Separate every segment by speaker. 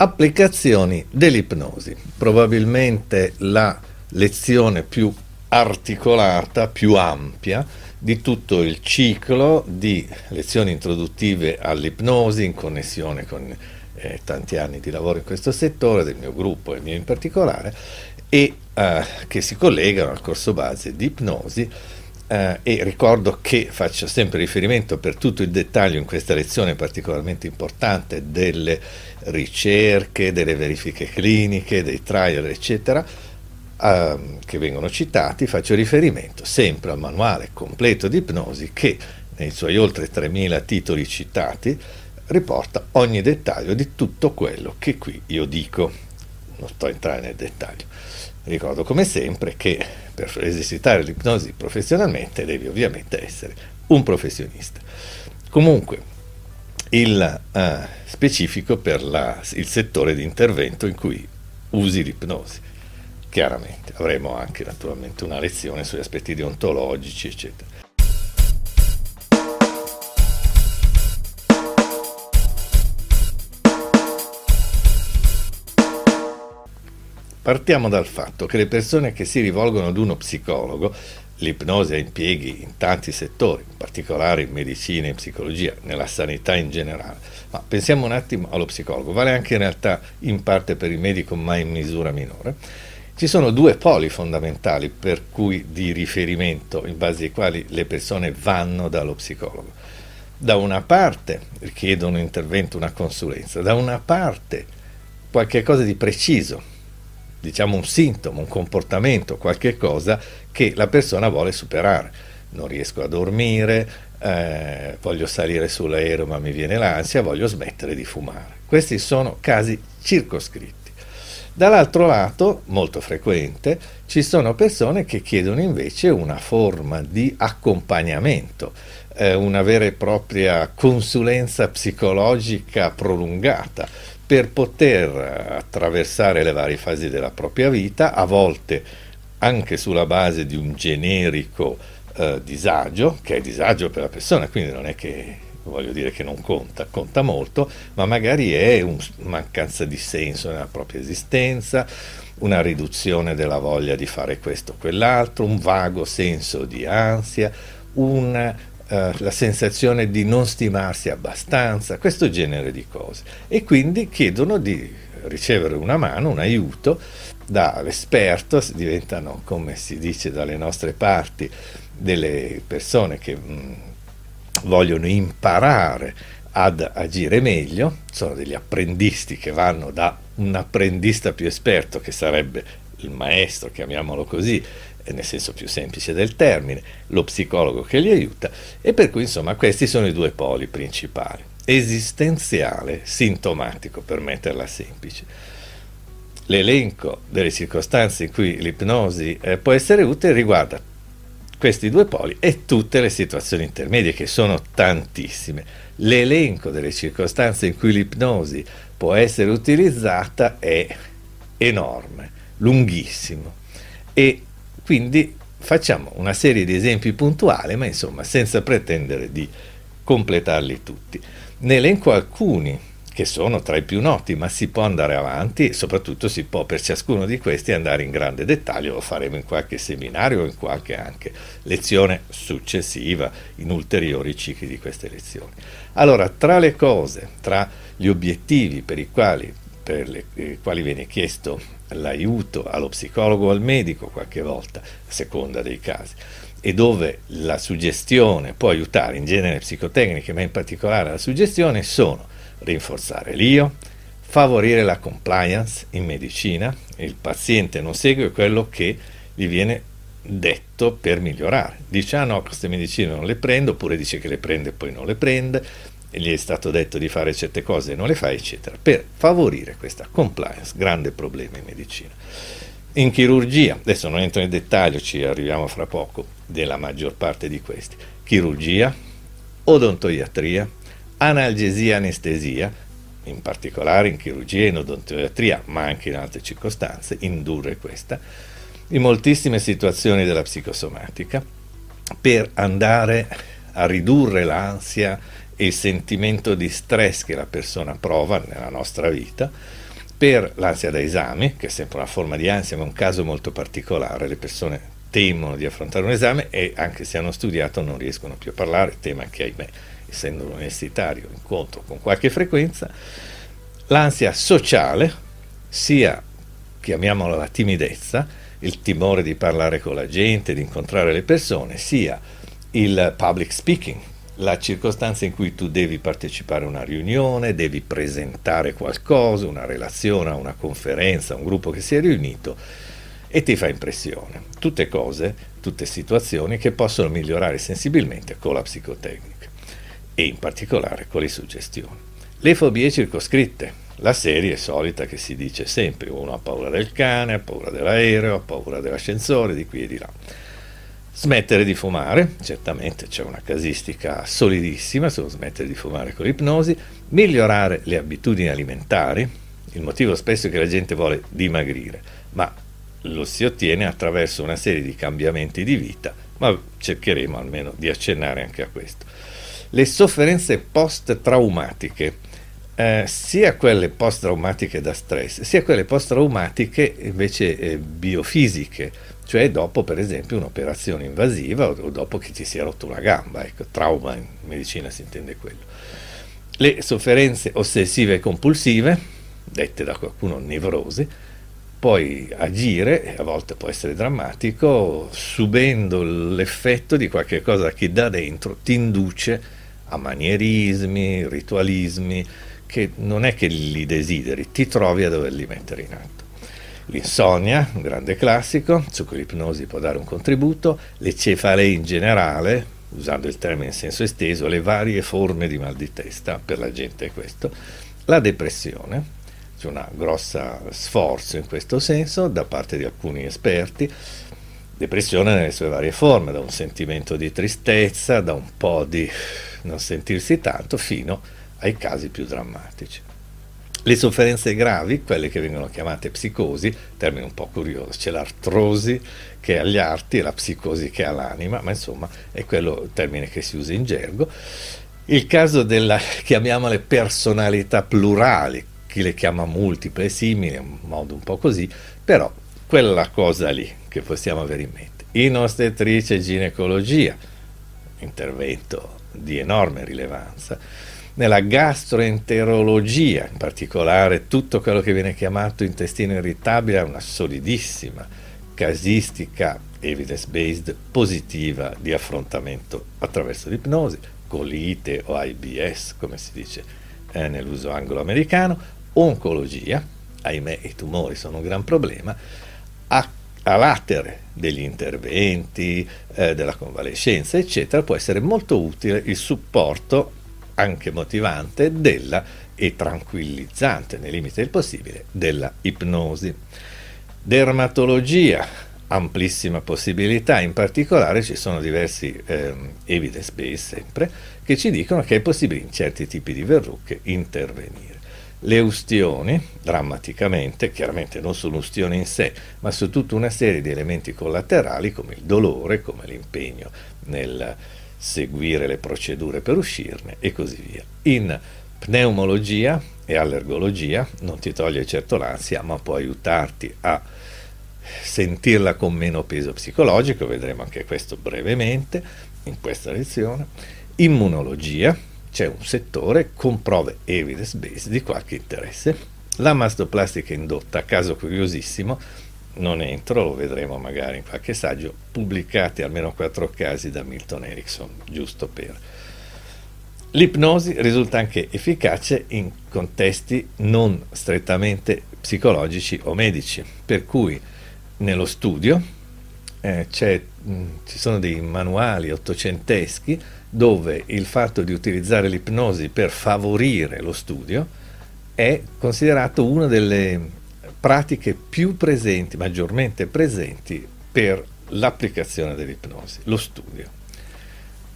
Speaker 1: Applicazioni dell'ipnosi, probabilmente la lezione più articolata, più ampia di tutto il ciclo di lezioni introduttive all'ipnosi in connessione con eh, tanti anni di lavoro in questo settore, del mio gruppo e mio in particolare, e eh, che si collegano al corso base di ipnosi eh, e ricordo che faccio sempre riferimento per tutto il dettaglio in questa lezione particolarmente importante delle ricerche, delle verifiche cliniche, dei trial, eccetera, eh, che vengono citati, faccio riferimento sempre al manuale completo di ipnosi che nei suoi oltre 3.000 titoli citati riporta ogni dettaglio di tutto quello che qui io dico. Non sto a entrare nel dettaglio. Ricordo come sempre che per esercitare l'ipnosi professionalmente devi ovviamente essere un professionista. Comunque, il uh, specifico per la, il settore di intervento in cui usi l'ipnosi. Chiaramente avremo anche naturalmente una lezione sugli aspetti deontologici, eccetera. Partiamo dal fatto che le persone che si rivolgono ad uno psicologo, l'ipnosi ha impieghi in tanti settori, in particolare in medicina e in psicologia, nella sanità in generale, ma pensiamo un attimo allo psicologo, vale anche in realtà in parte per il medico ma in misura minore. Ci sono due poli fondamentali per cui di riferimento in base ai quali le persone vanno dallo psicologo. Da una parte richiedono un intervento, una consulenza, da una parte qualche cosa di preciso, diciamo un sintomo, un comportamento, qualche cosa che la persona vuole superare. Non riesco a dormire, eh, voglio salire sull'aereo ma mi viene l'ansia, voglio smettere di fumare. Questi sono casi circoscritti. Dall'altro lato, molto frequente, ci sono persone che chiedono invece una forma di accompagnamento, eh, una vera e propria consulenza psicologica prolungata, per poter attraversare le varie fasi della propria vita, a volte anche sulla base di un generico eh, disagio, che è disagio per la persona, quindi non è che voglio dire che non conta, conta molto, ma magari è una mancanza di senso nella propria esistenza, una riduzione della voglia di fare questo o quell'altro, un vago senso di ansia, una eh, la sensazione di non stimarsi abbastanza, questo genere di cose. E quindi chiedono di ricevere una mano, un aiuto dall'esperto, diventano, come si dice dalle nostre parti, delle persone che mh, mm, vogliono imparare ad agire meglio, sono degli apprendisti che vanno da un apprendista più esperto, che sarebbe il maestro, chiamiamolo così, nel senso più semplice del termine, lo psicologo che li aiuta e per cui insomma questi sono i due poli principali, esistenziale, sintomatico per metterla semplice. L'elenco delle circostanze in cui l'ipnosi eh, può essere utile riguarda questi due poli e tutte le situazioni intermedie che sono tantissime. L'elenco delle circostanze in cui l'ipnosi può essere utilizzata è enorme, lunghissimo e quindi facciamo una serie di esempi puntuali, ma insomma senza pretendere di completarli tutti. Ne elenco alcuni che sono tra i più noti, ma si può andare avanti e soprattutto si può per ciascuno di questi andare in grande dettaglio, lo faremo in qualche seminario o in qualche anche lezione successiva, in ulteriori cicli di queste lezioni. Allora, tra le cose, tra gli obiettivi per i quali, per le, i quali viene chiesto l'aiuto allo psicologo o al medico qualche volta, a seconda dei casi, e dove la suggestione può aiutare in genere psicotecniche, ma in particolare la suggestione, sono rinforzare l'io, favorire la compliance in medicina, il paziente non segue quello che gli viene detto per migliorare. Dice ah no, queste medicine non le prendo, oppure dice che le prende e poi non le prende, gli è stato detto di fare certe cose e non le fa, eccetera, per favorire questa compliance, grande problema in medicina. In chirurgia, adesso non entro nel dettaglio, ci arriviamo fra poco, della maggior parte di questi, chirurgia, odontoiatria, analgesia anestesia, in particolare in chirurgia e in odontoiatria, ma anche in altre circostanze, indurre questa, in moltissime situazioni della psicosomatica, per andare a ridurre l'ansia, il sentimento di stress che la persona prova nella nostra vita per l'ansia da esami, che è sempre una forma di ansia, ma è un caso molto particolare, le persone temono di affrontare un esame e anche se hanno studiato non riescono più a parlare, tema che ahimè, essendo un universitario, incontro con qualche frequenza, l'ansia sociale, sia chiamiamola la timidezza, il timore di parlare con la gente, di incontrare le persone, sia il public speaking, la circostanza in cui tu devi partecipare a una riunione, devi presentare qualcosa, una relazione, una conferenza, un gruppo che si è riunito e ti fa impressione. Tutte cose, tutte situazioni che possono migliorare sensibilmente con la psicotecnica e in particolare con le suggestioni. Le fobie circoscritte. La serie solita che si dice sempre, uno ha paura del cane, ha paura dell'aereo, ha paura dell'ascensore, di qui e di là Smettere di fumare, certamente c'è una casistica solidissima su smettere di fumare con l'ipnosi, migliorare le abitudini alimentari, il motivo spesso è che la gente vuole dimagrire, ma lo si ottiene attraverso una serie di cambiamenti di vita, ma cercheremo almeno di accennare anche a questo. Le sofferenze post-traumatiche, eh, sia quelle post-traumatiche da stress, sia quelle post-traumatiche invece eh, biofisiche, cioè dopo per esempio un'operazione invasiva o dopo che si è rotto una gamba, ecco, trauma in medicina si intende quello. Le sofferenze ossessive e compulsive, dette da qualcuno nevrosi, puoi agire, a volte può essere drammatico, subendo l'effetto di qualche cosa che da dentro ti induce a manierismi, ritualismi, che non è che li desideri, ti trovi a doverli mettere in atto. L'insonnia, un grande classico, su cui l'ipnosi può dare un contributo, le cefalee in generale, usando il termine in senso esteso, le varie forme di mal di testa, per la gente è questo, la depressione, c'è un grosso sforzo in questo senso da parte di alcuni esperti, depressione nelle sue varie forme, da un sentimento di tristezza, da un po' di non sentirsi tanto, fino ai casi più drammatici. Le sofferenze gravi, quelle che vengono chiamate psicosi, termine un po' curioso, c'è l'artrosi che è agli arti la psicosi che è all'anima, ma insomma è quello il termine che si usa in gergo. Il caso della, chiamiamole personalità plurali, chi le chiama multiple e simili, è un modo un po' così, però quella cosa lì che possiamo avere in mente. In ostetrice e ginecologia, intervento di enorme rilevanza, nella gastroenterologia, in particolare tutto quello che viene chiamato intestino irritabile, ha una solidissima casistica evidence-based positiva di affrontamento attraverso l'ipnosi, colite o IBS, come si dice eh, nell'uso anglo-americano, oncologia, ahimè i tumori sono un gran problema, a, a latere degli interventi, eh, della convalescenza, eccetera, può essere molto utile il supporto anche motivante della, e tranquillizzante nei limiti del possibile della ipnosi. Dermatologia, amplissima possibilità, in particolare ci sono diversi eh, evidence base sempre che ci dicono che è possibile in certi tipi di verruche intervenire. Le ustioni, drammaticamente, chiaramente non sull'ustione in sé, ma su tutta una serie di elementi collaterali come il dolore, come l'impegno nel seguire le procedure per uscirne e così via. In pneumologia e allergologia non ti toglie certo l'ansia, ma può aiutarti a sentirla con meno peso psicologico, vedremo anche questo brevemente in questa lezione. Immunologia, c'è un settore con prove evidence based di qualche interesse. La mastoplastica indotta, caso curiosissimo, non entro, lo vedremo magari in qualche saggio, pubblicati almeno quattro casi da Milton Erickson, giusto per. L'ipnosi risulta anche efficace in contesti non strettamente psicologici o medici, per cui nello studio eh, mh, ci sono dei manuali ottocenteschi dove il fatto di utilizzare l'ipnosi per favorire lo studio è considerato una delle pratiche più presenti, maggiormente presenti per l'applicazione dell'ipnosi, lo studio.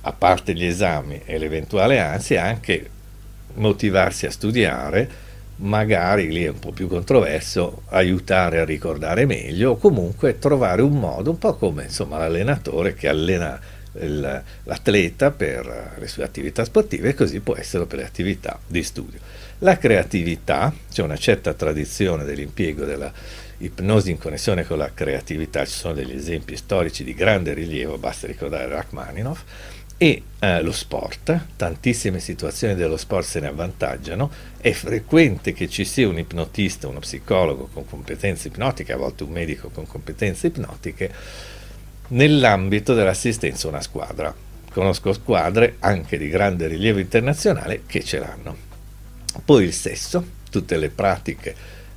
Speaker 1: A parte gli esami e l'eventuale ansia, anche motivarsi a studiare, magari lì è un po' più controverso, aiutare a ricordare meglio o comunque trovare un modo, un po' come insomma, l'allenatore che allena il, l'atleta per le sue attività sportive e così può esserlo per le attività di studio. La creatività, c'è una certa tradizione dell'impiego della ipnosi in connessione con la creatività, ci sono degli esempi storici di grande rilievo, basta ricordare Rachmaninoff, e eh, lo sport, tantissime situazioni dello sport se ne avvantaggiano, è frequente che ci sia un ipnotista, uno psicologo con competenze ipnotiche, a volte un medico con competenze ipnotiche, nell'ambito dell'assistenza a una squadra. Conosco squadre anche di grande rilievo internazionale che ce l'hanno. Poi il sesso, tutte le pratiche,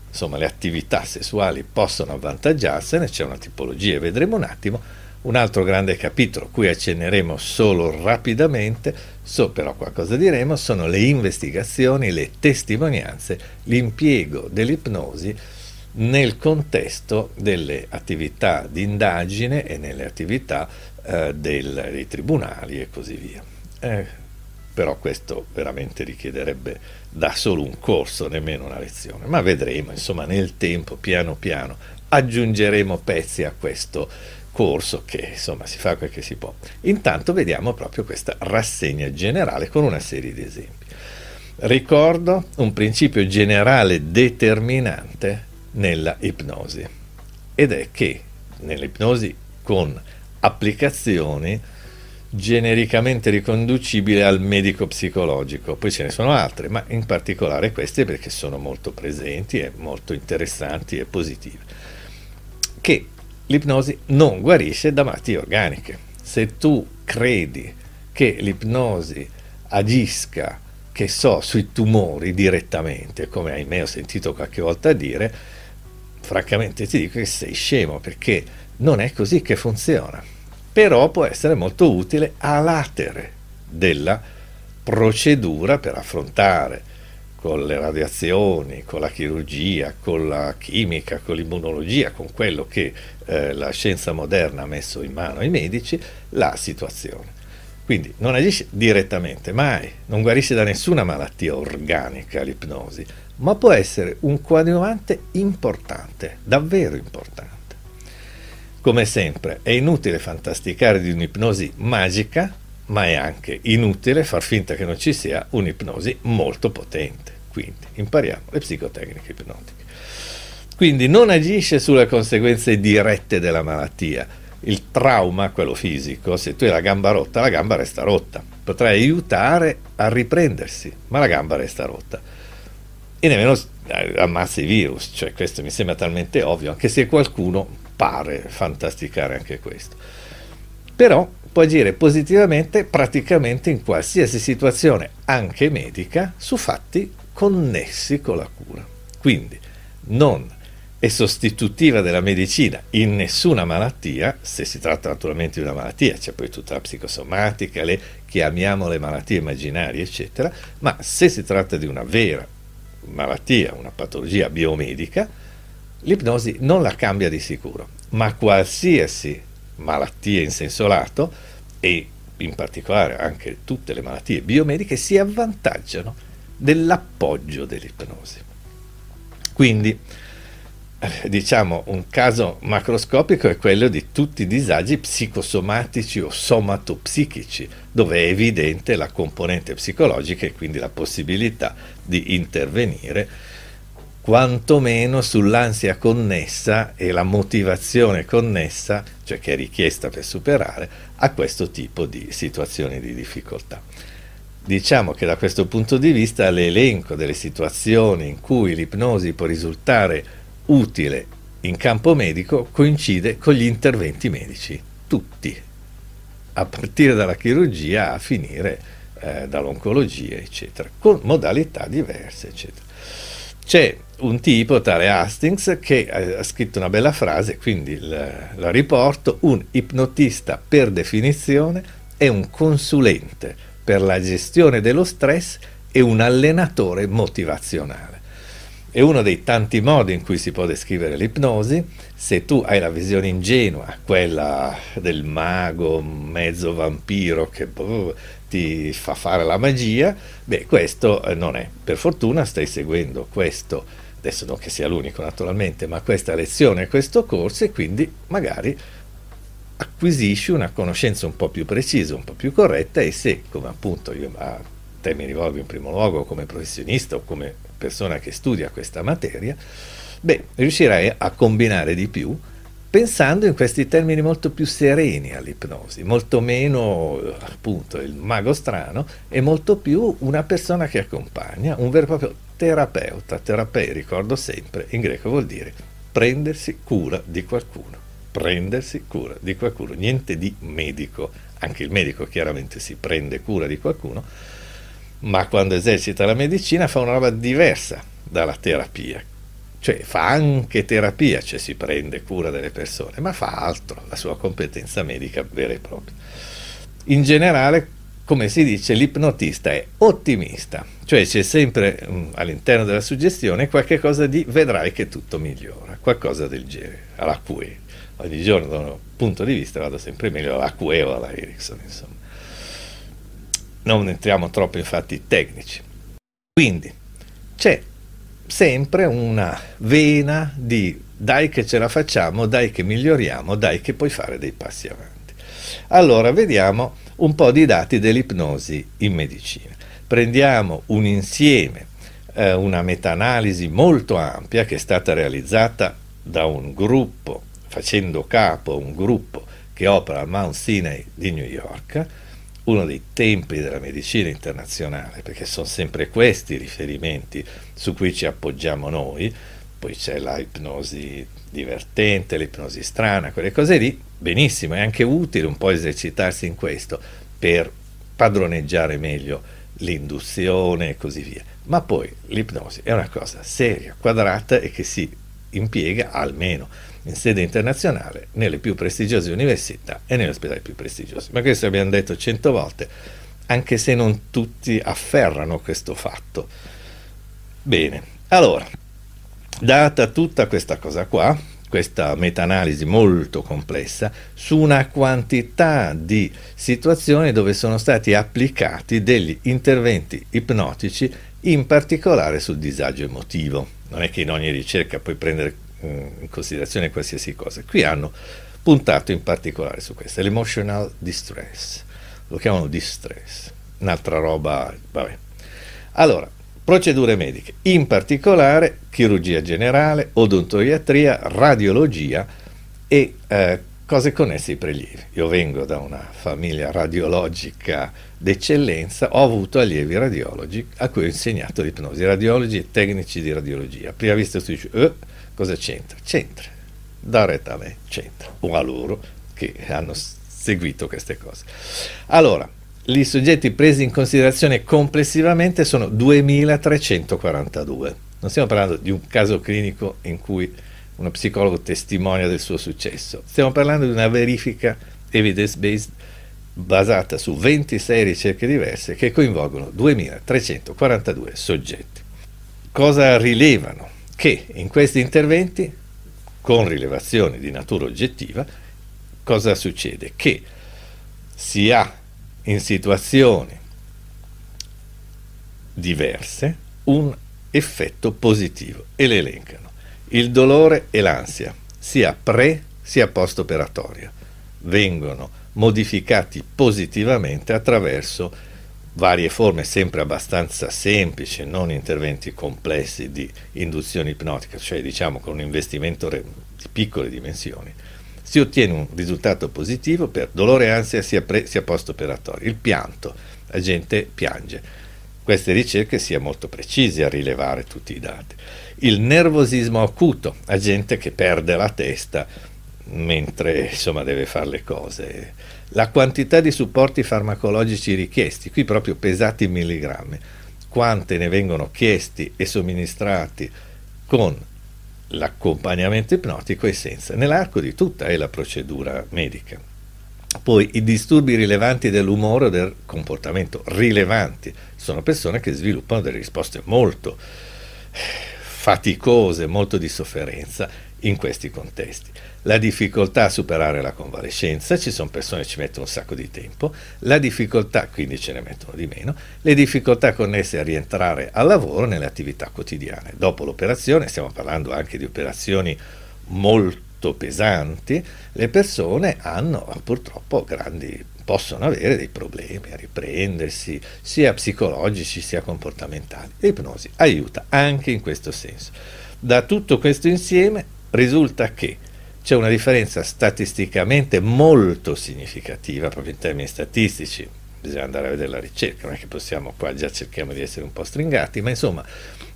Speaker 1: insomma le attività sessuali possono avvantaggiarsene, c'è una tipologia, vedremo un attimo, un altro grande capitolo, cui accenneremo solo rapidamente, so però qualcosa diremo, sono le investigazioni, le testimonianze, l'impiego dell'ipnosi nel contesto delle attività di indagine e nelle attività eh, del, dei tribunali e così via. Eh, però questo veramente richiederebbe da solo un corso, nemmeno una lezione, ma vedremo, insomma, nel tempo, piano piano, aggiungeremo pezzi a questo corso che insomma si fa quel che si può. Intanto vediamo proprio questa rassegna generale con una serie di esempi. Ricordo un principio generale determinante nella ipnosi ed è che nell'ipnosi con applicazioni genericamente riconducibili al medico psicologico, poi ce ne sono altre, ma in particolare queste perché sono molto presenti e molto interessanti e positive, che l'ipnosi non guarisce da malattie organiche. Se tu credi che l'ipnosi agisca, che so, sui tumori direttamente, come ahimè ho sentito qualche volta dire, francamente ti dico che sei scemo perché non è così che funziona. Però può essere molto utile a latere della procedura per affrontare con le radiazioni, con la chirurgia, con la chimica, con l'immunologia, con quello che eh, la scienza moderna ha messo in mano ai medici, la situazione. Quindi non agisce direttamente, mai, non guarisce da nessuna malattia organica l'ipnosi, ma può essere un coadiuvante importante, davvero importante. Come sempre, è inutile fantasticare di un'ipnosi magica, ma è anche inutile far finta che non ci sia un'ipnosi molto potente. Quindi impariamo le psicotecniche ipnotiche. Quindi non agisce sulle conseguenze dirette della malattia. Il trauma, quello fisico, se tu hai la gamba rotta, la gamba resta rotta. Potrai aiutare a riprendersi, ma la gamba resta rotta. E nemmeno eh, ammazza i virus, cioè questo mi sembra talmente ovvio, anche se qualcuno pare fantasticare anche questo. Però può agire positivamente praticamente in qualsiasi situazione, anche medica, su fatti connessi con la cura. Quindi non è sostitutiva della medicina in nessuna malattia, se si tratta naturalmente di una malattia, c'è poi tutta la psicosomatica, le chiamiamole malattie immaginarie, eccetera, ma se si tratta di una vera malattia, una patologia biomedica, l'ipnosi non la cambia di sicuro, ma qualsiasi malattia in senso lato e in particolare anche tutte le malattie biomediche si avvantaggiano dell'appoggio dell'ipnosi. Quindi, eh, diciamo, un caso macroscopico è quello di tutti i disagi psicosomatici o somatopsichici, dove è evidente la componente psicologica e quindi la possibilità di intervenire quantomeno sull'ansia connessa e la motivazione connessa, cioè che è richiesta per superare, a questo tipo di situazioni di difficoltà. Diciamo che da questo punto di vista l'elenco delle situazioni in cui l'ipnosi può risultare utile in campo medico coincide con gli interventi medici, tutti, a partire dalla chirurgia a finire eh, dall'oncologia, eccetera, con modalità diverse, eccetera. C'è un tipo, tale Hastings, che ha scritto una bella frase, quindi la, la riporto, un ipnotista per definizione è un consulente per la gestione dello stress e un allenatore motivazionale. È uno dei tanti modi in cui si può descrivere l'ipnosi. Se tu hai la visione ingenua, quella del mago mezzo vampiro che boh, ti fa fare la magia, beh, questo eh, non è. Per fortuna stai seguendo questo, adesso non che sia l'unico naturalmente, ma questa lezione, questo corso e quindi magari acquisisci una conoscenza un po' più precisa, un po' più corretta e se, come appunto io a te mi rivolgo in primo luogo come professionista o come persona che studia questa materia, beh, riuscirai a combinare di più pensando in questi termini molto più sereni all'ipnosi, molto meno appunto il mago strano e molto più una persona che accompagna, un vero e proprio terapeuta. Terapei, ricordo sempre, in greco vuol dire prendersi cura di qualcuno. Prendersi cura di qualcuno, niente di medico. Anche il medico chiaramente si prende cura di qualcuno, ma quando esercita la medicina fa una roba diversa dalla terapia. Cioè fa anche terapia, cioè si prende cura delle persone, ma fa altro, la sua competenza medica vera e propria. In generale, come si dice, l'ipnotista è ottimista, cioè c'è sempre um, all'interno della suggestione qualche cosa di vedrai che tutto migliora, qualcosa del genere, alla QE. Ogni giorno da un punto di vista vado sempre meglio alla QE o alla Ericsson, insomma. Non entriamo troppo in fatti tecnici. Quindi c'è sempre una vena di dai che ce la facciamo, dai che miglioriamo, dai che puoi fare dei passi avanti. Allora vediamo un po' di dati dell'ipnosi in medicina. Prendiamo un insieme, eh, una meta-analisi molto ampia che è stata realizzata da un gruppo, facendo capo a un gruppo che opera al Mount Sinai di New York, uno dei templi della medicina internazionale, perché sono sempre questi i riferimenti su cui ci appoggiamo noi, poi c'è la ipnosi divertente, l'ipnosi strana, quelle cose lì, benissimo, è anche utile un po' esercitarsi in questo per padroneggiare meglio l'induzione e così via. Ma poi l'ipnosi è una cosa seria, quadrata e che si impiega almeno in sede internazionale nelle più prestigiose università e negli ospedali più prestigiosi. Ma questo abbiamo detto cento volte, anche se non tutti afferrano questo fatto. Bene, allora, data tutta questa cosa qua, questa meta-analisi molto complessa, su una quantità di situazioni dove sono stati applicati degli interventi ipnotici, in particolare sul disagio emotivo. Non è che in ogni ricerca puoi prendere eh, in considerazione qualsiasi cosa. Qui hanno puntato in particolare su questo, l'emotional distress, lo chiamano distress, un'altra roba, vabbè. Allora, procedure mediche, in particolare chirurgia generale, odontoiatria, radiologia e eh, cose connesse ai prelievi. Io vengo da una famiglia radiologica d'eccellenza, ho avuto allievi radiologi a cui ho insegnato l'ipnosi, radiologi e tecnici di radiologia. A prima vista tu dici, eh, Cosa c'entra? C'entra, da retta a me, c'entra, o a loro che hanno seguito queste cose. Allora, i soggetti presi in considerazione complessivamente sono 2342. Non stiamo parlando di un caso clinico in cui uno psicologo testimonia del suo successo, stiamo parlando di una verifica evidence-based basata su 26 ricerche diverse che coinvolgono 2342 soggetti. Cosa rilevano? che in questi interventi, con rilevazioni di natura oggettiva, cosa succede? Che si ha in situazioni diverse un effetto positivo e le elencano. Il dolore e l'ansia, sia pre sia post operatorio, vengono modificati positivamente attraverso varie forme sempre abbastanza semplici, non interventi complessi di induzione ipnotica, cioè diciamo con un investimento di piccole dimensioni, si ottiene un risultato positivo per dolore e ansia sia, pre, sia post operatorio. Il pianto, la gente piange. Queste ricerche sia molto precise a rilevare tutti i dati. Il nervosismo acuto, la gente che perde la testa mentre insomma deve fare le cose la quantità di supporti farmacologici richiesti, qui proprio pesati in milligrammi, quante ne vengono chiesti e somministrati con l'accompagnamento ipnotico e senza, nell'arco di tutta la procedura medica. Poi i disturbi rilevanti dell'umore o del comportamento rilevanti sono persone che sviluppano delle risposte molto faticose, molto di sofferenza in questi contesti la difficoltà a superare la convalescenza, ci sono persone che ci mettono un sacco di tempo, la difficoltà, quindi ce ne mettono di meno, le difficoltà connesse a rientrare al lavoro nelle attività quotidiane. Dopo l'operazione, stiamo parlando anche di operazioni molto pesanti, le persone hanno purtroppo grandi possono avere dei problemi a riprendersi, sia psicologici sia comportamentali. L'ipnosi aiuta anche in questo senso. Da tutto questo insieme risulta che c'è una differenza statisticamente molto significativa, proprio in termini statistici, bisogna andare a vedere la ricerca, non è che possiamo qua già cerchiamo di essere un po' stringati, ma insomma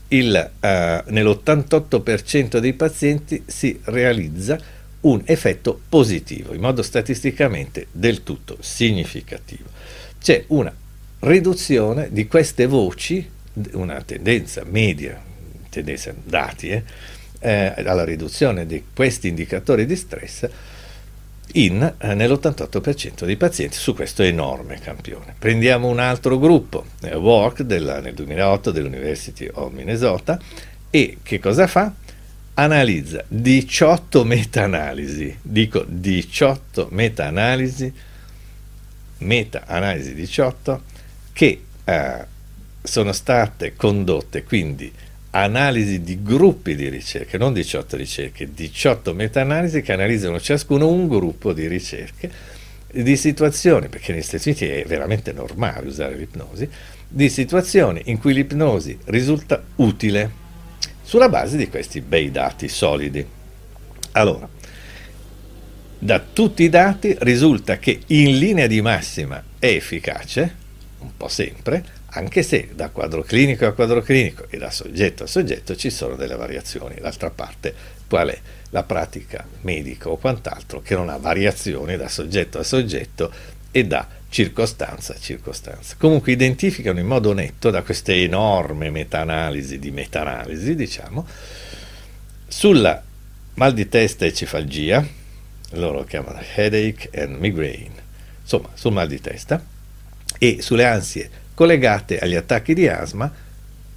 Speaker 1: il, uh, nell'88% dei pazienti si realizza un effetto positivo, in modo statisticamente del tutto significativo. C'è una riduzione di queste voci, una tendenza media, tendenza dati, eh, eh, alla riduzione di questi indicatori di stress in, eh, nell'88% dei pazienti su questo enorme campione. Prendiamo un altro gruppo, eh, Walk della, nel 2008 dell'University of Minnesota, e che cosa fa? analizza 18 meta-analisi, dico 18 meta-analisi, meta-analisi 18, che eh, sono state condotte, quindi analisi di gruppi di ricerche, non 18 ricerche, 18 meta-analisi che analizzano ciascuno un gruppo di ricerche di situazioni, perché negli Stati Uniti è veramente normale usare l'ipnosi, di situazioni in cui l'ipnosi risulta utile sulla base di questi bei dati solidi. Allora, da tutti i dati risulta che in linea di massima è efficace, un po' sempre, anche se da quadro clinico a quadro clinico e da soggetto a soggetto ci sono delle variazioni. D'altra parte, qual è la pratica medica o quant'altro che non ha variazioni da soggetto a soggetto e da circostanza a circostanza. Comunque identificano in modo netto da queste enorme meta-analisi di meta-analisi, diciamo, sulla mal di testa e cefalgia, loro lo chiamano headache and migraine, insomma, sul mal di testa, e sulle ansie collegate agli attacchi di asma,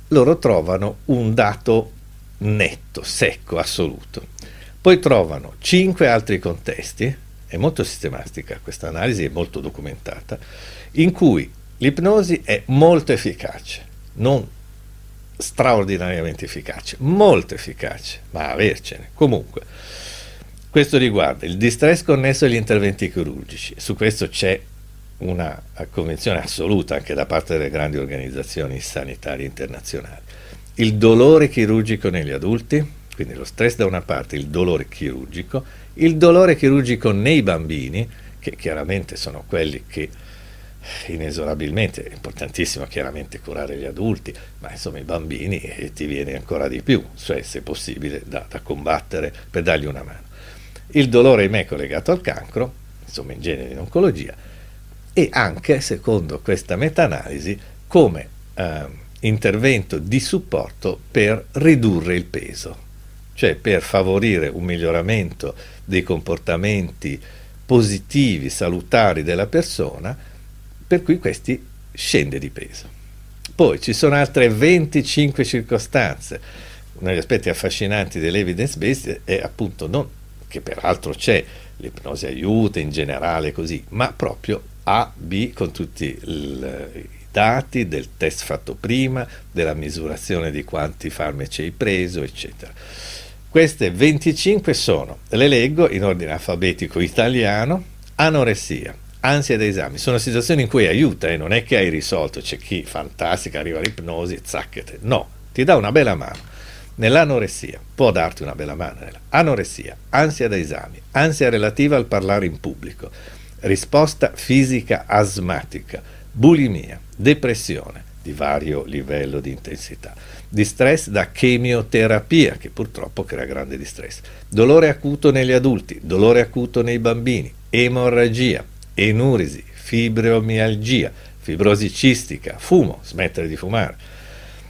Speaker 1: loro trovano un dato netto, secco, assoluto. Poi trovano cinque altri contesti, è molto sistematica questa analisi, è molto documentata, in cui l'ipnosi è molto efficace, non straordinariamente efficace, molto efficace, ma avercene. Comunque, questo riguarda il distress connesso agli interventi chirurgici, su questo c'è una convenzione assoluta anche da parte delle grandi organizzazioni sanitarie internazionali. Il dolore chirurgico negli adulti, quindi lo stress da una parte, il dolore chirurgico, il dolore chirurgico nei bambini, che chiaramente sono quelli che inesorabilmente, è importantissimo chiaramente curare gli adulti, ma insomma i bambini eh, ti viene ancora di più, cioè se possibile da, da combattere per dargli una mano. Il dolore ahimè collegato al cancro, insomma in genere in oncologia, e anche, secondo questa meta-analisi, come eh, intervento di supporto per ridurre il peso cioè per favorire un miglioramento dei comportamenti positivi, salutari della persona, per cui questi scende di peso. Poi ci sono altre 25 circostanze. Uno degli aspetti affascinanti dell'evidence based è appunto non che peraltro c'è, l'ipnosi aiuta in generale così, ma proprio A, B con tutti i dati del test fatto prima, della misurazione di quanti farmaci hai preso, eccetera. Queste 25 sono, le leggo in ordine alfabetico italiano, anoressia, ansia da esami, sono situazioni in cui aiuta e eh? non è che hai risolto, c'è chi fantastica arriva all'ipnosi e zacchete, no, ti dà una bella mano. Nell'anoressia può darti una bella mano. Anoressia, ansia da esami, ansia relativa al parlare in pubblico, risposta fisica asmatica, bulimia, depressione di vario livello di intensità. Di stress da chemioterapia, che purtroppo crea grande distress, dolore acuto negli adulti, dolore acuto nei bambini, emorragia, enurisi, fibromialgia, fibrosi cistica, fumo, smettere di fumare,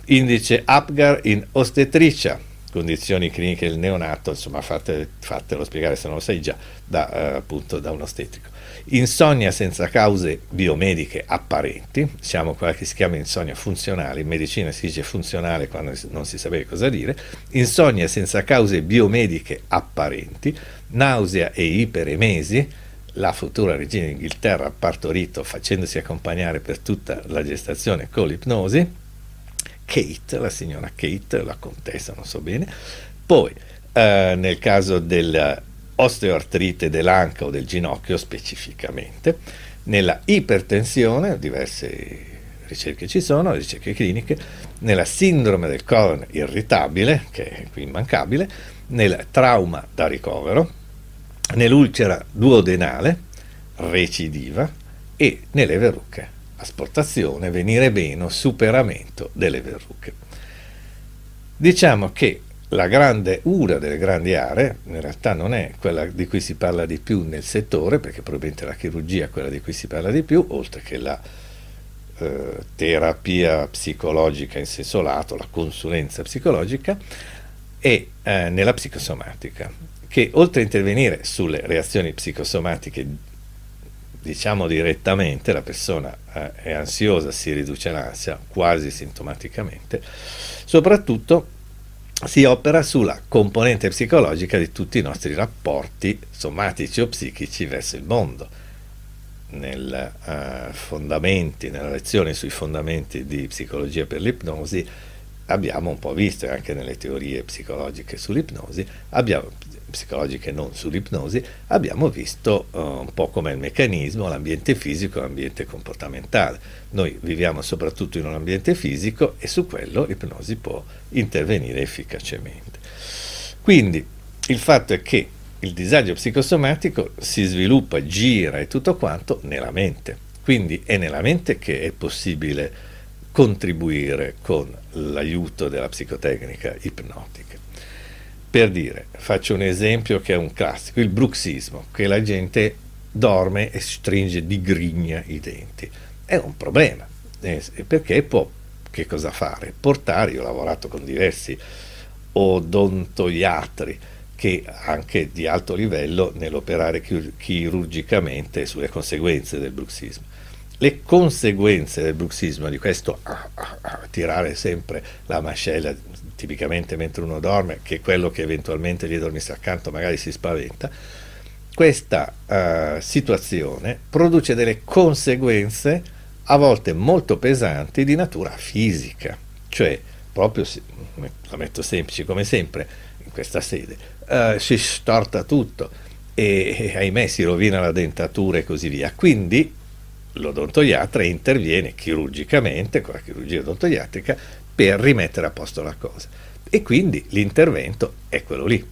Speaker 1: indice Apgar in ostetricia, condizioni cliniche del neonato, insomma fate, fatelo spiegare se non lo sai già, da, eh, appunto da un ostetrico insonnia senza cause biomediche apparenti, siamo quella che si chiama insonnia funzionale, in medicina si dice funzionale quando non si sapeva cosa dire, insonnia senza cause biomediche apparenti, nausea e iperemesi, la futura regina d'Inghilterra ha partorito facendosi accompagnare per tutta la gestazione con l'ipnosi, Kate, la signora Kate, la contessa, non so bene, poi eh, nel caso del osteoartrite dell'anca o del ginocchio specificamente, nella ipertensione, diverse ricerche ci sono, ricerche cliniche, nella sindrome del colon irritabile, che è qui immancabile, nel trauma da ricovero, nell'ulcera duodenale recidiva e nelle verruche, asportazione, venire meno, superamento delle verruche. Diciamo che la grande, una delle grandi aree, in realtà non è quella di cui si parla di più nel settore, perché probabilmente la chirurgia è quella di cui si parla di più, oltre che la eh, terapia psicologica in senso lato, la consulenza psicologica, e eh, nella psicosomatica, che oltre a intervenire sulle reazioni psicosomatiche, diciamo direttamente, la persona eh, è ansiosa, si riduce l'ansia quasi sintomaticamente, soprattutto si opera sulla componente psicologica di tutti i nostri rapporti somatici o psichici verso il mondo. Nel, uh, fondamenti, nella lezione sui fondamenti di psicologia per l'ipnosi abbiamo un po' visto, e anche nelle teorie psicologiche sull'ipnosi, abbiamo, psicologiche non sull'ipnosi, abbiamo visto uh, un po' come il meccanismo, l'ambiente fisico e l'ambiente comportamentale. Noi viviamo soprattutto in un ambiente fisico e su quello l'ipnosi può intervenire efficacemente. Quindi il fatto è che il disagio psicosomatico si sviluppa, gira e tutto quanto nella mente. Quindi è nella mente che è possibile contribuire con l'aiuto della psicotecnica ipnotica. Per dire, faccio un esempio che è un classico, il bruxismo, che la gente dorme e stringe di grigna i denti. È un problema, eh, perché può, che cosa fare? Portare, io ho lavorato con diversi odontoiatri, che anche di alto livello nell'operare chirurgicamente sulle conseguenze del bruxismo le conseguenze del bruxismo, di questo ah, ah, ah, tirare sempre la mascella, tipicamente mentre uno dorme, che quello che eventualmente gli dormisse accanto magari si spaventa, questa uh, situazione produce delle conseguenze a volte molto pesanti di natura fisica, cioè proprio, la metto semplice come sempre in questa sede, uh, si storta tutto e, e ahimè si rovina la dentatura e così via. Quindi l'odontoiatra interviene chirurgicamente con la chirurgia odontoiatrica per rimettere a posto la cosa. E quindi l'intervento è quello lì.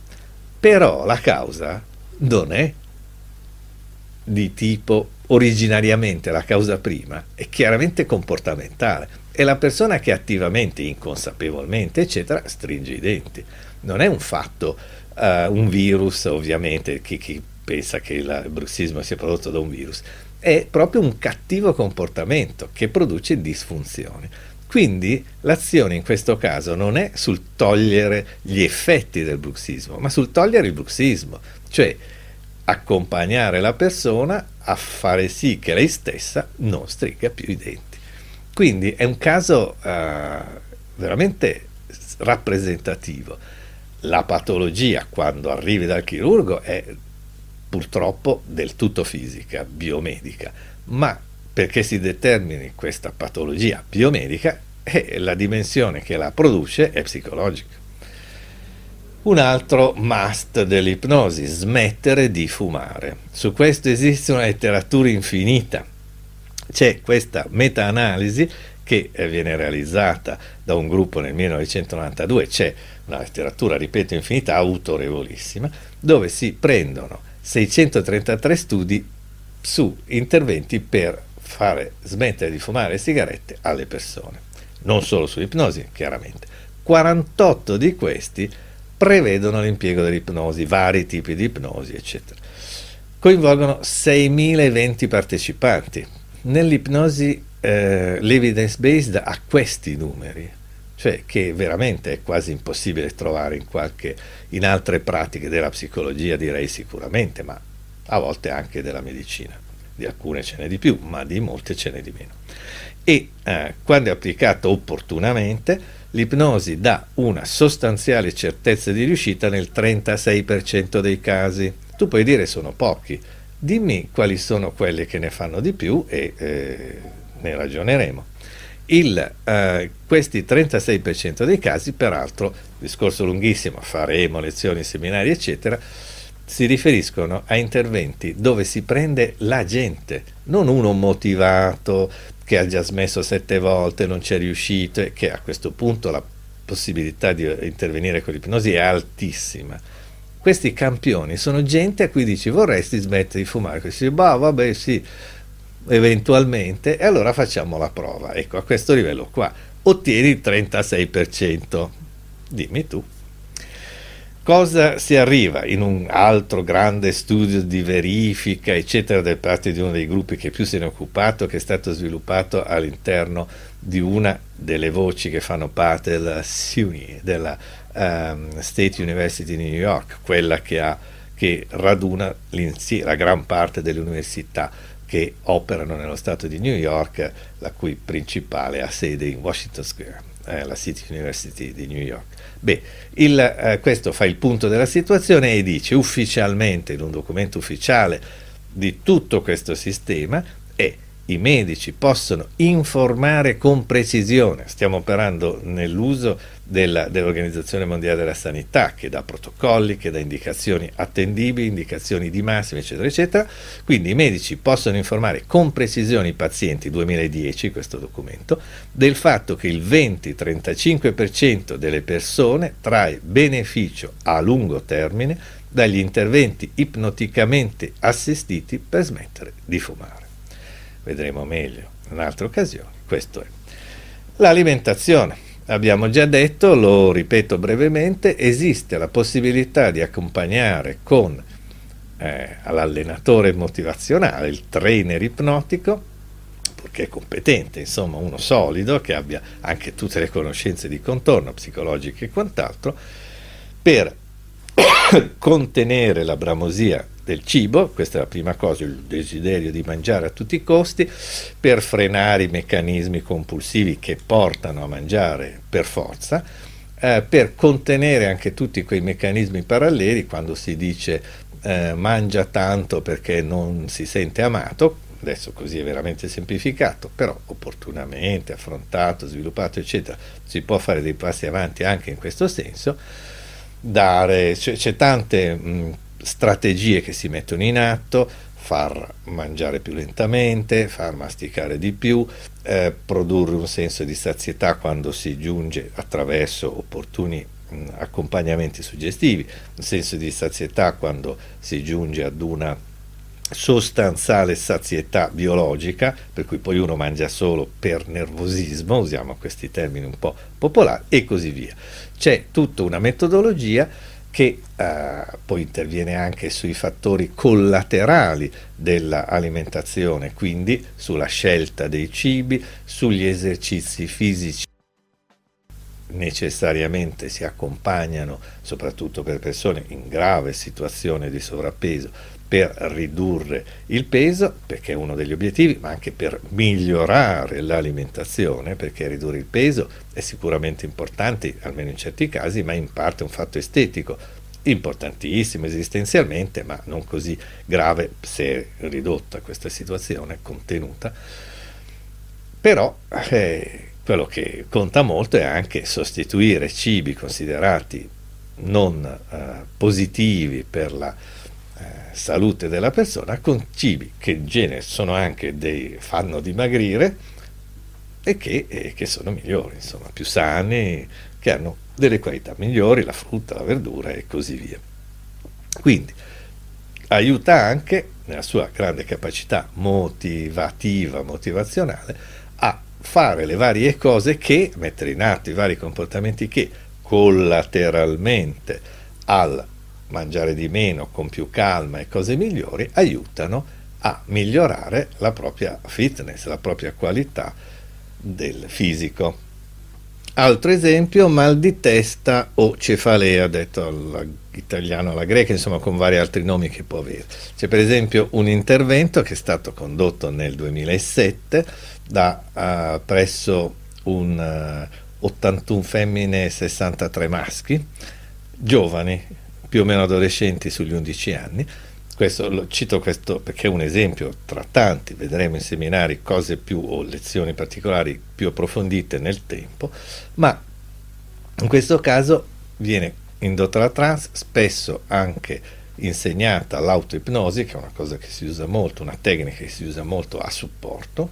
Speaker 1: Però la causa non è di tipo originariamente la causa prima, è chiaramente comportamentale. È la persona che attivamente, inconsapevolmente, eccetera, stringe i denti. Non è un fatto, uh, un virus, ovviamente, chi, chi pensa che il bruxismo sia prodotto da un virus è proprio un cattivo comportamento che produce disfunzioni. Quindi l'azione in questo caso non è sul togliere gli effetti del bruxismo, ma sul togliere il bruxismo, cioè accompagnare la persona a fare sì che lei stessa non stringa più i denti. Quindi è un caso uh, veramente rappresentativo. La patologia quando arrivi dal chirurgo è purtroppo del tutto fisica, biomedica, ma perché si determini questa patologia biomedica eh, la dimensione che la produce è psicologica. Un altro must dell'ipnosi, smettere di fumare. Su questo esiste una letteratura infinita. C'è questa meta-analisi che viene realizzata da un gruppo nel 1992, c'è una letteratura, ripeto, infinita, autorevolissima, dove si prendono 633 studi su interventi per fare smettere di fumare sigarette alle persone. Non solo sull'ipnosi, chiaramente. 48 di questi prevedono l'impiego dell'ipnosi, vari tipi di ipnosi, eccetera. Coinvolgono 6.020 partecipanti. Nell'ipnosi eh, l'evidence based ha questi numeri, cioè che veramente è quasi impossibile trovare in, qualche, in altre pratiche della psicologia, direi sicuramente, ma a volte anche della medicina. Di alcune ce n'è di più, ma di molte ce n'è di meno. E eh, quando è applicata opportunamente, l'ipnosi dà una sostanziale certezza di riuscita nel 36% dei casi. Tu puoi dire sono pochi, dimmi quali sono quelle che ne fanno di più e eh, ne ragioneremo. Il, eh, questi 36% dei casi, peraltro, discorso lunghissimo, faremo lezioni, seminari, eccetera, si riferiscono a interventi dove si prende la gente, non uno motivato che ha già smesso sette volte, non c'è riuscito e che a questo punto la possibilità di intervenire con l'ipnosi è altissima. Questi campioni sono gente a cui dici vorresti smettere di fumare, dice, bah, vabbè sì, eventualmente, e allora facciamo la prova. Ecco, a questo livello qua ottieni il 36%. Dimmi tu. Cosa si arriva in un altro grande studio di verifica, eccetera, da parte di uno dei gruppi che più se ne è occupato, che è stato sviluppato all'interno di una delle voci che fanno parte della SUNY, della um, State University di New York, quella che, ha, che raduna la gran parte delle università che operano nello Stato di New York, la cui principale ha sede in Washington Square, eh, la City University di New York. Beh, il, eh, questo fa il punto della situazione e dice ufficialmente, in un documento ufficiale di tutto questo sistema, i medici possono informare con precisione, stiamo operando nell'uso dell'Organizzazione Mondiale della Sanità che dà protocolli, che dà indicazioni attendibili, indicazioni di massima, eccetera, eccetera, quindi i medici possono informare con precisione i pazienti, 2010 questo documento, del fatto che il 20-35% delle persone trae beneficio a lungo termine dagli interventi ipnoticamente assistiti per smettere di fumare vedremo meglio in un'altra occasione. Questo è. L'alimentazione. Abbiamo già detto, lo ripeto brevemente, esiste la possibilità di accompagnare con eh, l'allenatore motivazionale, il trainer ipnotico, è competente, insomma uno solido, che abbia anche tutte le conoscenze di contorno, psicologiche e quant'altro, per contenere la bramosia del cibo, questa è la prima cosa, il desiderio di mangiare a tutti i costi, per frenare i meccanismi compulsivi che portano a mangiare per forza, eh, per contenere anche tutti quei meccanismi paralleli quando si dice eh, mangia tanto perché non si sente amato, adesso così è veramente semplificato, però opportunamente affrontato, sviluppato, eccetera, si può fare dei passi avanti anche in questo senso, dare, c'è, c'è tante... Mh, strategie che si mettono in atto, far mangiare più lentamente, far masticare di più, eh, produrre un senso di sazietà quando si giunge attraverso opportuni mh, accompagnamenti suggestivi, un senso di sazietà quando si giunge ad una sostanziale sazietà biologica, per cui poi uno mangia solo per nervosismo, usiamo questi termini un po' popolari, e così via. C'è tutta una metodologia che eh, poi interviene anche sui fattori collaterali dell'alimentazione, quindi sulla scelta dei cibi, sugli esercizi fisici. Necessariamente si accompagnano soprattutto per persone in grave situazione di sovrappeso per ridurre il peso, perché è uno degli obiettivi, ma anche per migliorare l'alimentazione, perché ridurre il peso è sicuramente importante, almeno in certi casi, ma in parte è un fatto estetico, importantissimo esistenzialmente, ma non così grave se ridotta questa situazione, contenuta. Però eh, quello che conta molto è anche sostituire cibi considerati non eh, positivi per la salute della persona con cibi che in genere sono anche dei, fanno dimagrire e che, e che sono migliori, insomma, più sani, che hanno delle qualità migliori, la frutta, la verdura e così via. Quindi aiuta anche nella sua grande capacità motivativa, motivazionale, a fare le varie cose che, mettere in atto i vari comportamenti che collateralmente al mangiare di meno con più calma e cose migliori aiutano a migliorare la propria fitness, la propria qualità del fisico. Altro esempio, mal di testa o cefalea, detto all'italiano, alla greca, insomma con vari altri nomi che può avere. C'è per esempio un intervento che è stato condotto nel 2007 da, uh, presso un uh, 81 femmine e 63 maschi, giovani, più o meno adolescenti sugli 11 anni. Questo, lo, cito questo perché è un esempio tra tanti, vedremo in seminari cose più o lezioni particolari più approfondite nel tempo, ma in questo caso viene indotta la trans, spesso anche insegnata l'autoipnosi, che è una cosa che si usa molto, una tecnica che si usa molto a supporto,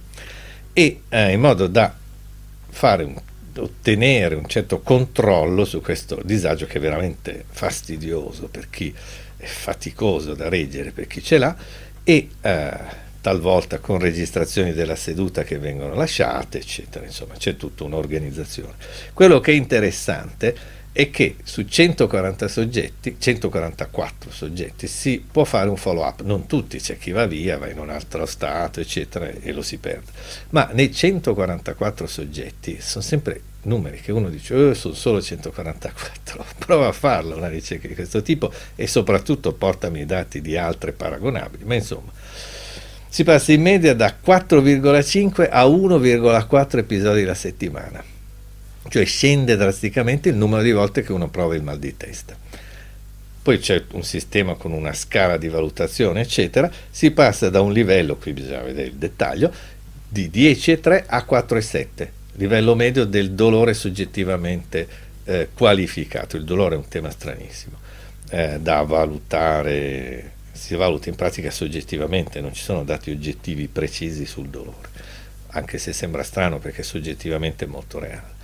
Speaker 1: e eh, in modo da fare un, ottenere un certo controllo su questo disagio che è veramente fastidioso per chi è faticoso da reggere, per chi ce l'ha, e eh, talvolta con registrazioni della seduta che vengono lasciate, eccetera, insomma c'è tutta un'organizzazione. Quello che è interessante è che su 140 soggetti, 144 soggetti, si può fare un follow up, non tutti, c'è chi va via, va in un altro stato, eccetera, e lo si perde, ma nei 144 soggetti sono sempre numeri che uno dice, oh, sono solo 144, prova a farlo una ricerca di questo tipo e soprattutto portami i dati di altre paragonabili, ma insomma si passa in media da 4,5 a 1,4 episodi alla settimana, cioè scende drasticamente il numero di volte che uno prova il mal di testa. Poi c'è un sistema con una scala di valutazione, eccetera, si passa da un livello, qui bisogna vedere il dettaglio, di 10,3 a 4,7, livello medio del dolore soggettivamente eh, qualificato. Il dolore è un tema stranissimo, eh, da valutare si valuta in pratica soggettivamente, non ci sono dati oggettivi precisi sul dolore, anche se sembra strano perché soggettivamente è molto reale.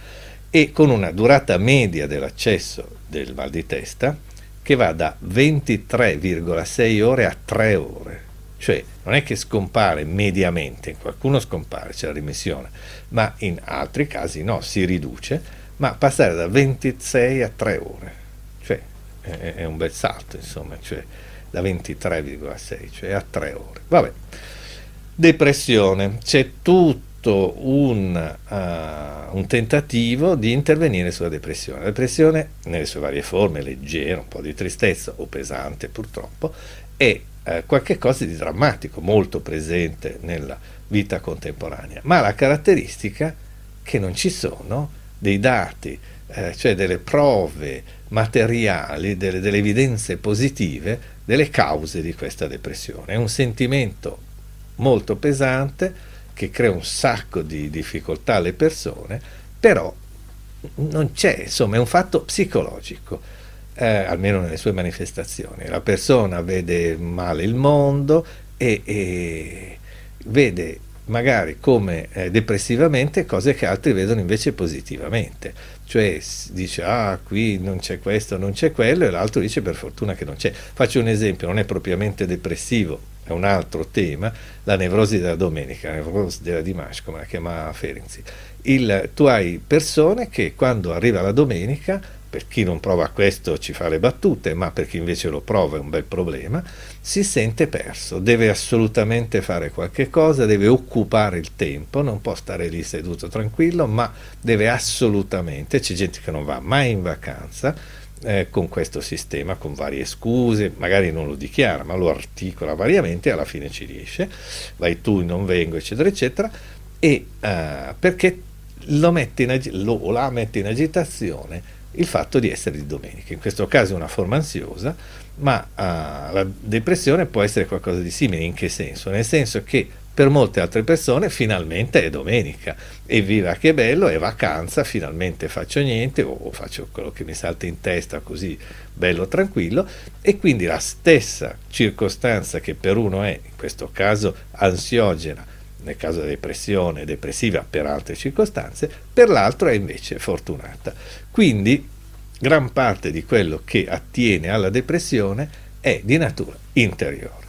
Speaker 1: E con una durata media dell'accesso del mal di testa che va da 23,6 ore a 3 ore. Cioè non è che scompare mediamente, in qualcuno scompare, c'è la rimissione, ma in altri casi no, si riduce, ma passare da 26 a 3 ore, cioè è, è un bel salto, insomma, cioè, da 23,6, cioè a 3 ore. Vabbè. Depressione, c'è tutto un, uh, un, tentativo di intervenire sulla depressione. La depressione, nelle sue varie forme, leggera, un po' di tristezza o pesante purtroppo, è uh, qualcosa di drammatico, molto presente nella vita contemporanea, ma la caratteristica che non ci sono dei dati, eh, cioè delle prove materiali, delle, delle evidenze positive delle cause di questa depressione. È un sentimento molto pesante che crea un sacco di difficoltà alle persone, però non c'è, insomma, è un fatto psicologico, eh, almeno nelle sue manifestazioni. La persona vede male il mondo e, e vede magari come eh, depressivamente cose che altri vedono invece positivamente cioè dice ah qui non c'è questo, non c'è quello e l'altro dice per fortuna che non c'è. Faccio un esempio, non è propriamente depressivo, è un altro tema, la nevrosi della domenica, la nevrosi della Dimash, come la chiama Ferenzi. Il, tu hai persone che quando arriva la domenica per chi non prova questo ci fa le battute, ma per chi invece lo prova è un bel problema, si sente perso, deve assolutamente fare qualche cosa, deve occupare il tempo, non può stare lì seduto tranquillo, ma deve assolutamente, c'è gente che non va mai in vacanza, eh, con questo sistema, con varie scuse, magari non lo dichiara, ma lo articola variamente e alla fine ci riesce, vai tu, non vengo, eccetera, eccetera, e uh, perché lo mette in, lo, la mette in agitazione il fatto di essere di domenica. In questo caso è una forma ansiosa, ma uh, la depressione può essere qualcosa di simile. In che senso? Nel senso che per molte altre persone finalmente è domenica e viva che bello, è vacanza, finalmente faccio niente o faccio quello che mi salta in testa così bello tranquillo e quindi la stessa circostanza che per uno è in questo caso ansiogena nel caso della depressione, depressiva per altre circostanze, per l'altro è invece fortunata. Quindi gran parte di quello che attiene alla depressione è di natura interiore.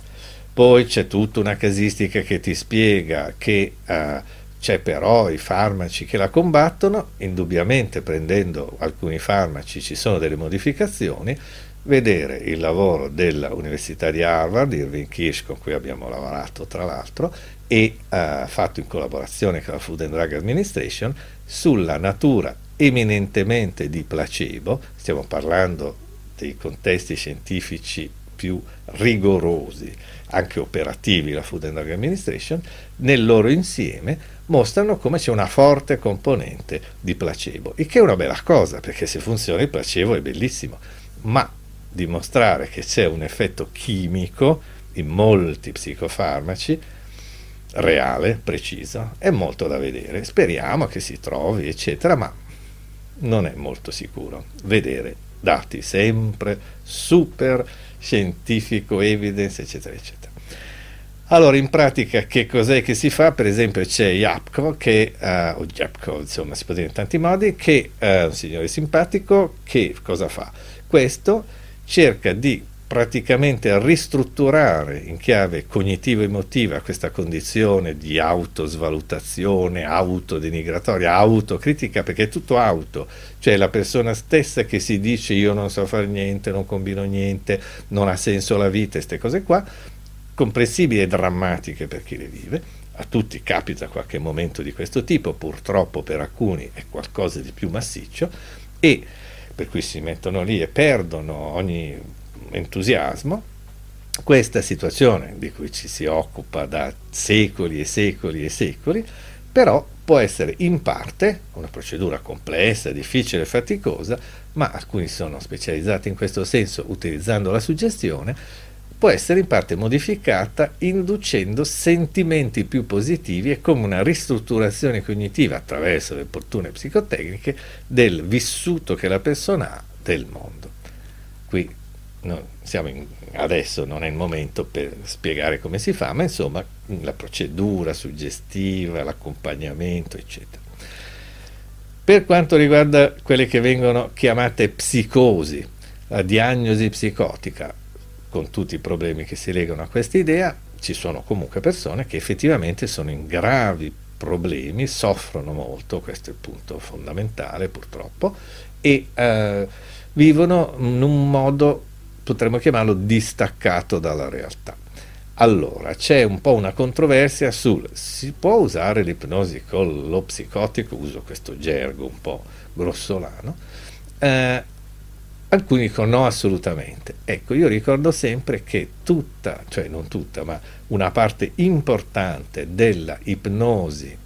Speaker 1: Poi c'è tutta una casistica che ti spiega che uh, c'è però i farmaci che la combattono, indubbiamente prendendo alcuni farmaci ci sono delle modificazioni, vedere il lavoro dell'Università di Harvard, Irving Kirsch, con cui abbiamo lavorato tra l'altro, e uh, fatto in collaborazione con la Food and Drug Administration, sulla natura eminentemente di placebo, stiamo parlando dei contesti scientifici più rigorosi, anche operativi, la Food and Drug Administration, nel loro insieme mostrano come c'è una forte componente di placebo, il che è una bella cosa, perché se funziona il placebo è bellissimo, ma dimostrare che c'è un effetto chimico in molti psicofarmaci reale, preciso, è molto da vedere. Speriamo che si trovi, eccetera, ma non è molto sicuro. Vedere dati sempre super scientifico, evidence, eccetera, eccetera. Allora, in pratica, che cos'è che si fa? Per esempio, c'è Yapko, che, uh, o Yapko, insomma, si può dire in tanti modi, che è uh, un signore simpatico, che cosa fa? Questo cerca di praticamente ristrutturare in chiave cognitivo-emotiva questa condizione di autosvalutazione, autodenigratoria, autocritica, perché è tutto auto, cioè la persona stessa che si dice io non so fare niente, non combino niente, non ha senso la vita, queste cose qua, comprensibili e drammatiche per chi le vive, a tutti capita qualche momento di questo tipo, purtroppo per alcuni è qualcosa di più massiccio, e per cui si mettono lì e perdono ogni entusiasmo, questa situazione di cui ci si occupa da secoli e secoli e secoli, però può essere in parte una procedura complessa, difficile e faticosa, ma alcuni sono specializzati in questo senso utilizzando la suggestione, può essere in parte modificata inducendo sentimenti più positivi e come una ristrutturazione cognitiva attraverso le opportune psicotecniche del vissuto che la persona ha del mondo. Qui no, in, adesso non è il momento per spiegare come si fa, ma insomma la procedura suggestiva, l'accompagnamento, eccetera. Per quanto riguarda quelle che vengono chiamate psicosi, la diagnosi psicotica, con tutti i problemi che si legano a questa idea, ci sono comunque persone che effettivamente sono in gravi problemi, soffrono molto, questo è il punto fondamentale purtroppo, e eh, vivono in un modo potremmo chiamarlo distaccato dalla realtà. Allora, c'è un po' una controversia sul si può usare l'ipnosi con lo psicotico, uso questo gergo un po' grossolano, eh, alcuni dicono no assolutamente. Ecco, io ricordo sempre che tutta, cioè non tutta, ma una parte importante della ipnosi,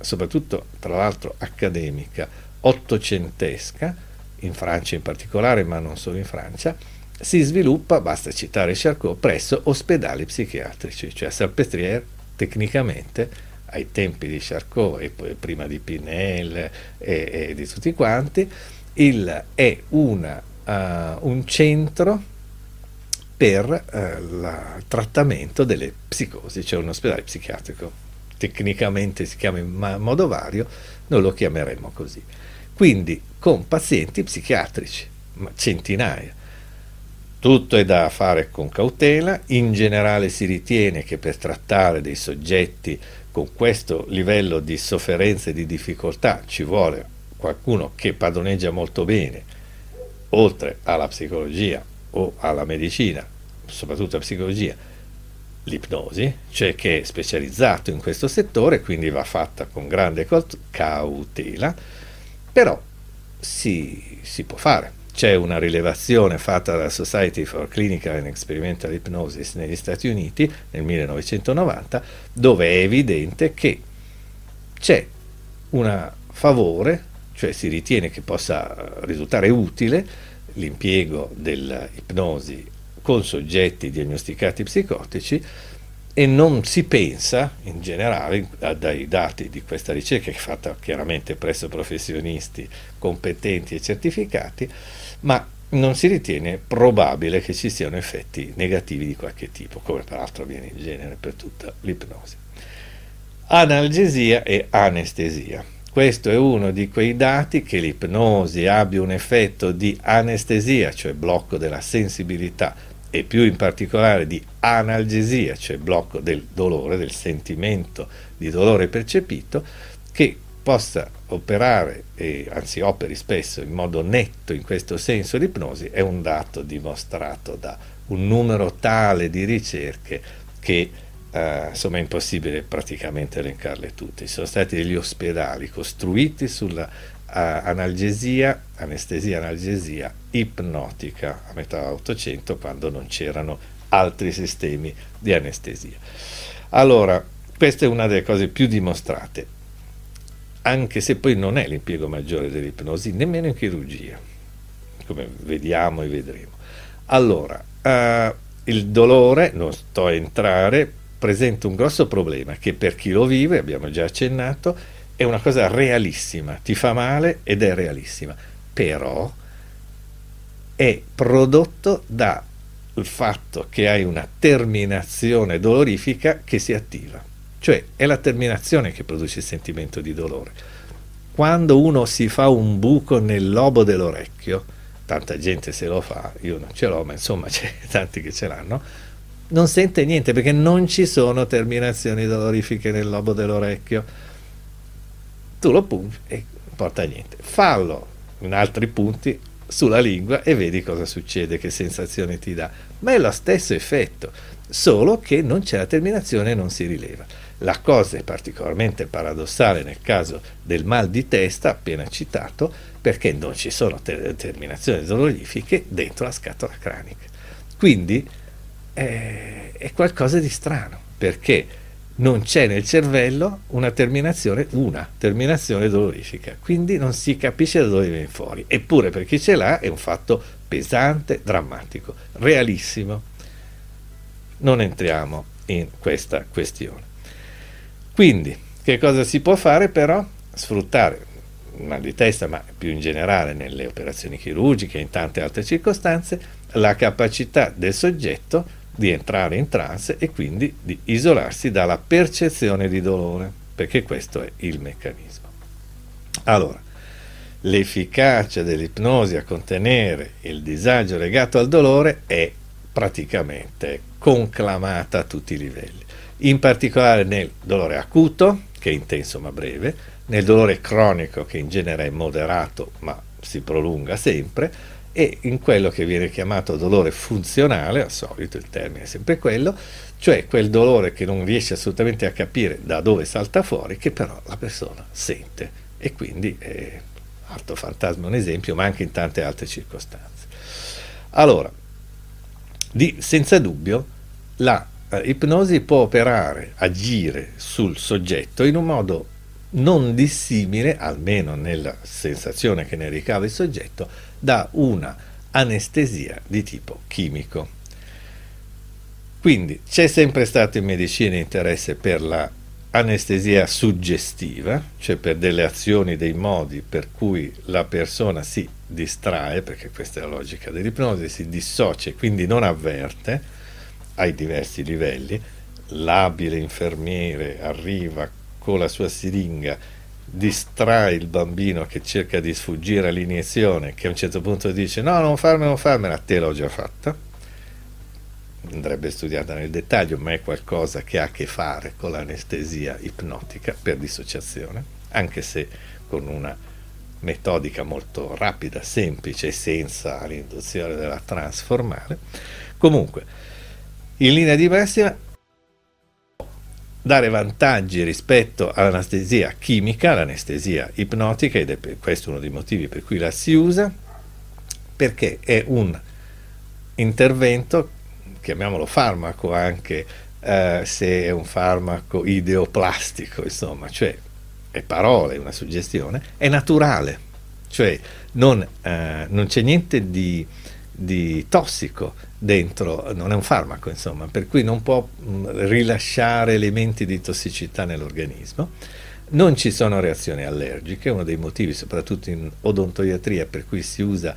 Speaker 1: soprattutto tra l'altro accademica, ottocentesca, in Francia in particolare, ma non solo in Francia, si sviluppa, basta citare Charcot, presso ospedali psichiatrici, cioè Salpetriere tecnicamente ai tempi di Charcot e poi prima di Pinel e, e di tutti quanti, il, è una, uh, un centro per uh, il trattamento delle psicosi, cioè un ospedale psichiatrico. Tecnicamente si chiama in modo vario, noi lo chiameremo così. Quindi con pazienti psichiatrici, centinaia tutto è da fare con cautela, in generale si ritiene che per trattare dei soggetti con questo livello di sofferenza e di difficoltà ci vuole qualcuno che padroneggia molto bene, oltre alla psicologia o alla medicina, soprattutto la psicologia, l'ipnosi, cioè che è specializzato in questo settore, quindi va fatta con grande cautela, però si, si può fare c'è una rilevazione fatta dalla Society for Clinical and Experimental Hypnosis negli Stati Uniti nel 1990 dove è evidente che c'è un favore, cioè si ritiene che possa risultare utile l'impiego dell'ipnosi con soggetti diagnosticati psicotici e non si pensa in generale dai dati di questa ricerca che è fatta chiaramente presso professionisti competenti e certificati ma non si ritiene probabile che ci siano effetti negativi di qualche tipo, come peraltro avviene in genere per tutta l'ipnosi. Analgesia e anestesia. Questo è uno di quei dati che l'ipnosi abbia un effetto di anestesia, cioè blocco della sensibilità, e più in particolare di analgesia, cioè blocco del dolore, del sentimento di dolore percepito, che possa operare, e anzi operi spesso in modo netto in questo senso l'ipnosi, è un dato dimostrato da un numero tale di ricerche che eh, insomma è impossibile praticamente elencarle tutte. Ci sono stati degli ospedali costruiti sulla uh, analgesia, anestesia analgesia ipnotica a metà 800 quando non c'erano altri sistemi di anestesia. Allora, questa è una delle cose più dimostrate anche se poi non è l'impiego maggiore dell'ipnosi, nemmeno in chirurgia, come vediamo e vedremo. Allora, uh, il dolore, non sto a entrare, presenta un grosso problema che per chi lo vive, abbiamo già accennato, è una cosa realissima, ti fa male ed è realissima, però è prodotto da il fatto che hai una terminazione dolorifica che si attiva. Cioè è la terminazione che produce il sentimento di dolore. Quando uno si fa un buco nel lobo dell'orecchio, tanta gente se lo fa, io non ce l'ho, ma insomma c'è tanti che ce l'hanno, non sente niente perché non ci sono terminazioni dolorifiche nel lobo dell'orecchio. Tu lo pungi e porta niente. Fallo in altri punti sulla lingua e vedi cosa succede, che sensazione ti dà. Ma è lo stesso effetto, solo che non c'è la terminazione e non si rileva. La cosa è particolarmente paradossale nel caso del mal di testa appena citato, perché non ci sono ter- terminazioni dolorifiche dentro la scatola cranica. Quindi eh, è qualcosa di strano, perché non c'è nel cervello una terminazione, una terminazione dolorifica, quindi non si capisce da dove viene fuori. Eppure per chi ce l'ha è un fatto pesante, drammatico, realissimo. Non entriamo in questa questione. Quindi, che cosa si può fare però? Sfruttare mal di testa, ma più in generale nelle operazioni chirurgiche e in tante altre circostanze, la capacità del soggetto di entrare in trance e quindi di isolarsi dalla percezione di dolore, perché questo è il meccanismo. Allora, l'efficacia dell'ipnosi a contenere il disagio legato al dolore è praticamente conclamata a tutti i livelli, in particolare nel dolore acuto, che è intenso ma breve, nel dolore cronico, che in genere è moderato ma si prolunga sempre, e in quello che viene chiamato dolore funzionale, al solito il termine è sempre quello, cioè quel dolore che non riesce assolutamente a capire da dove salta fuori, che però la persona sente e quindi è Alto Fantasma un esempio, ma anche in tante altre circostanze. Allora, di, senza dubbio, la eh, ipnosi può operare, agire sul soggetto in un modo non dissimile, almeno nella sensazione che ne ricava il soggetto, da una anestesia di tipo chimico. Quindi c'è sempre stato in medicina interesse per la anestesia suggestiva, cioè per delle azioni, dei modi per cui la persona si distrae, perché questa è la logica dell'ipnosi, si dissocia e quindi non avverte ai diversi livelli. L'abile infermiere arriva con la sua siringa distrae il bambino che cerca di sfuggire all'iniezione, che a un certo punto dice no, non farmela, non farmela, te l'ho già fatta. Andrebbe studiata nel dettaglio, ma è qualcosa che ha a che fare con l'anestesia ipnotica per dissociazione, anche se con una metodica molto rapida, semplice, senza l'induzione della trasformare. Comunque, in linea di massima dare vantaggi rispetto all'anestesia chimica, all'anestesia ipnotica, ed è questo uno dei motivi per cui la si usa, perché è un intervento, chiamiamolo farmaco anche eh, se è un farmaco ideoplastico, insomma, cioè è parole, una suggestione, è naturale, cioè non, eh, non c'è niente di, di tossico dentro, non è un farmaco insomma, per cui non può mh, rilasciare elementi di tossicità nell'organismo. Non ci sono reazioni allergiche, uno dei motivi soprattutto in odontoiatria per cui si usa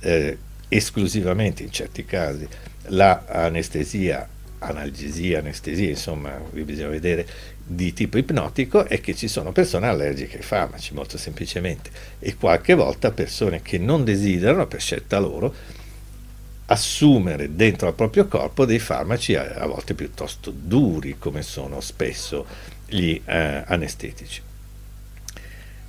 Speaker 1: eh, esclusivamente in certi casi l'anestesia, analgesia, anestesia, insomma, bisogna vedere di tipo ipnotico è che ci sono persone allergiche ai farmaci, molto semplicemente, e qualche volta persone che non desiderano per scelta loro assumere dentro al proprio corpo dei farmaci a, a volte piuttosto duri, come sono spesso gli eh, anestetici.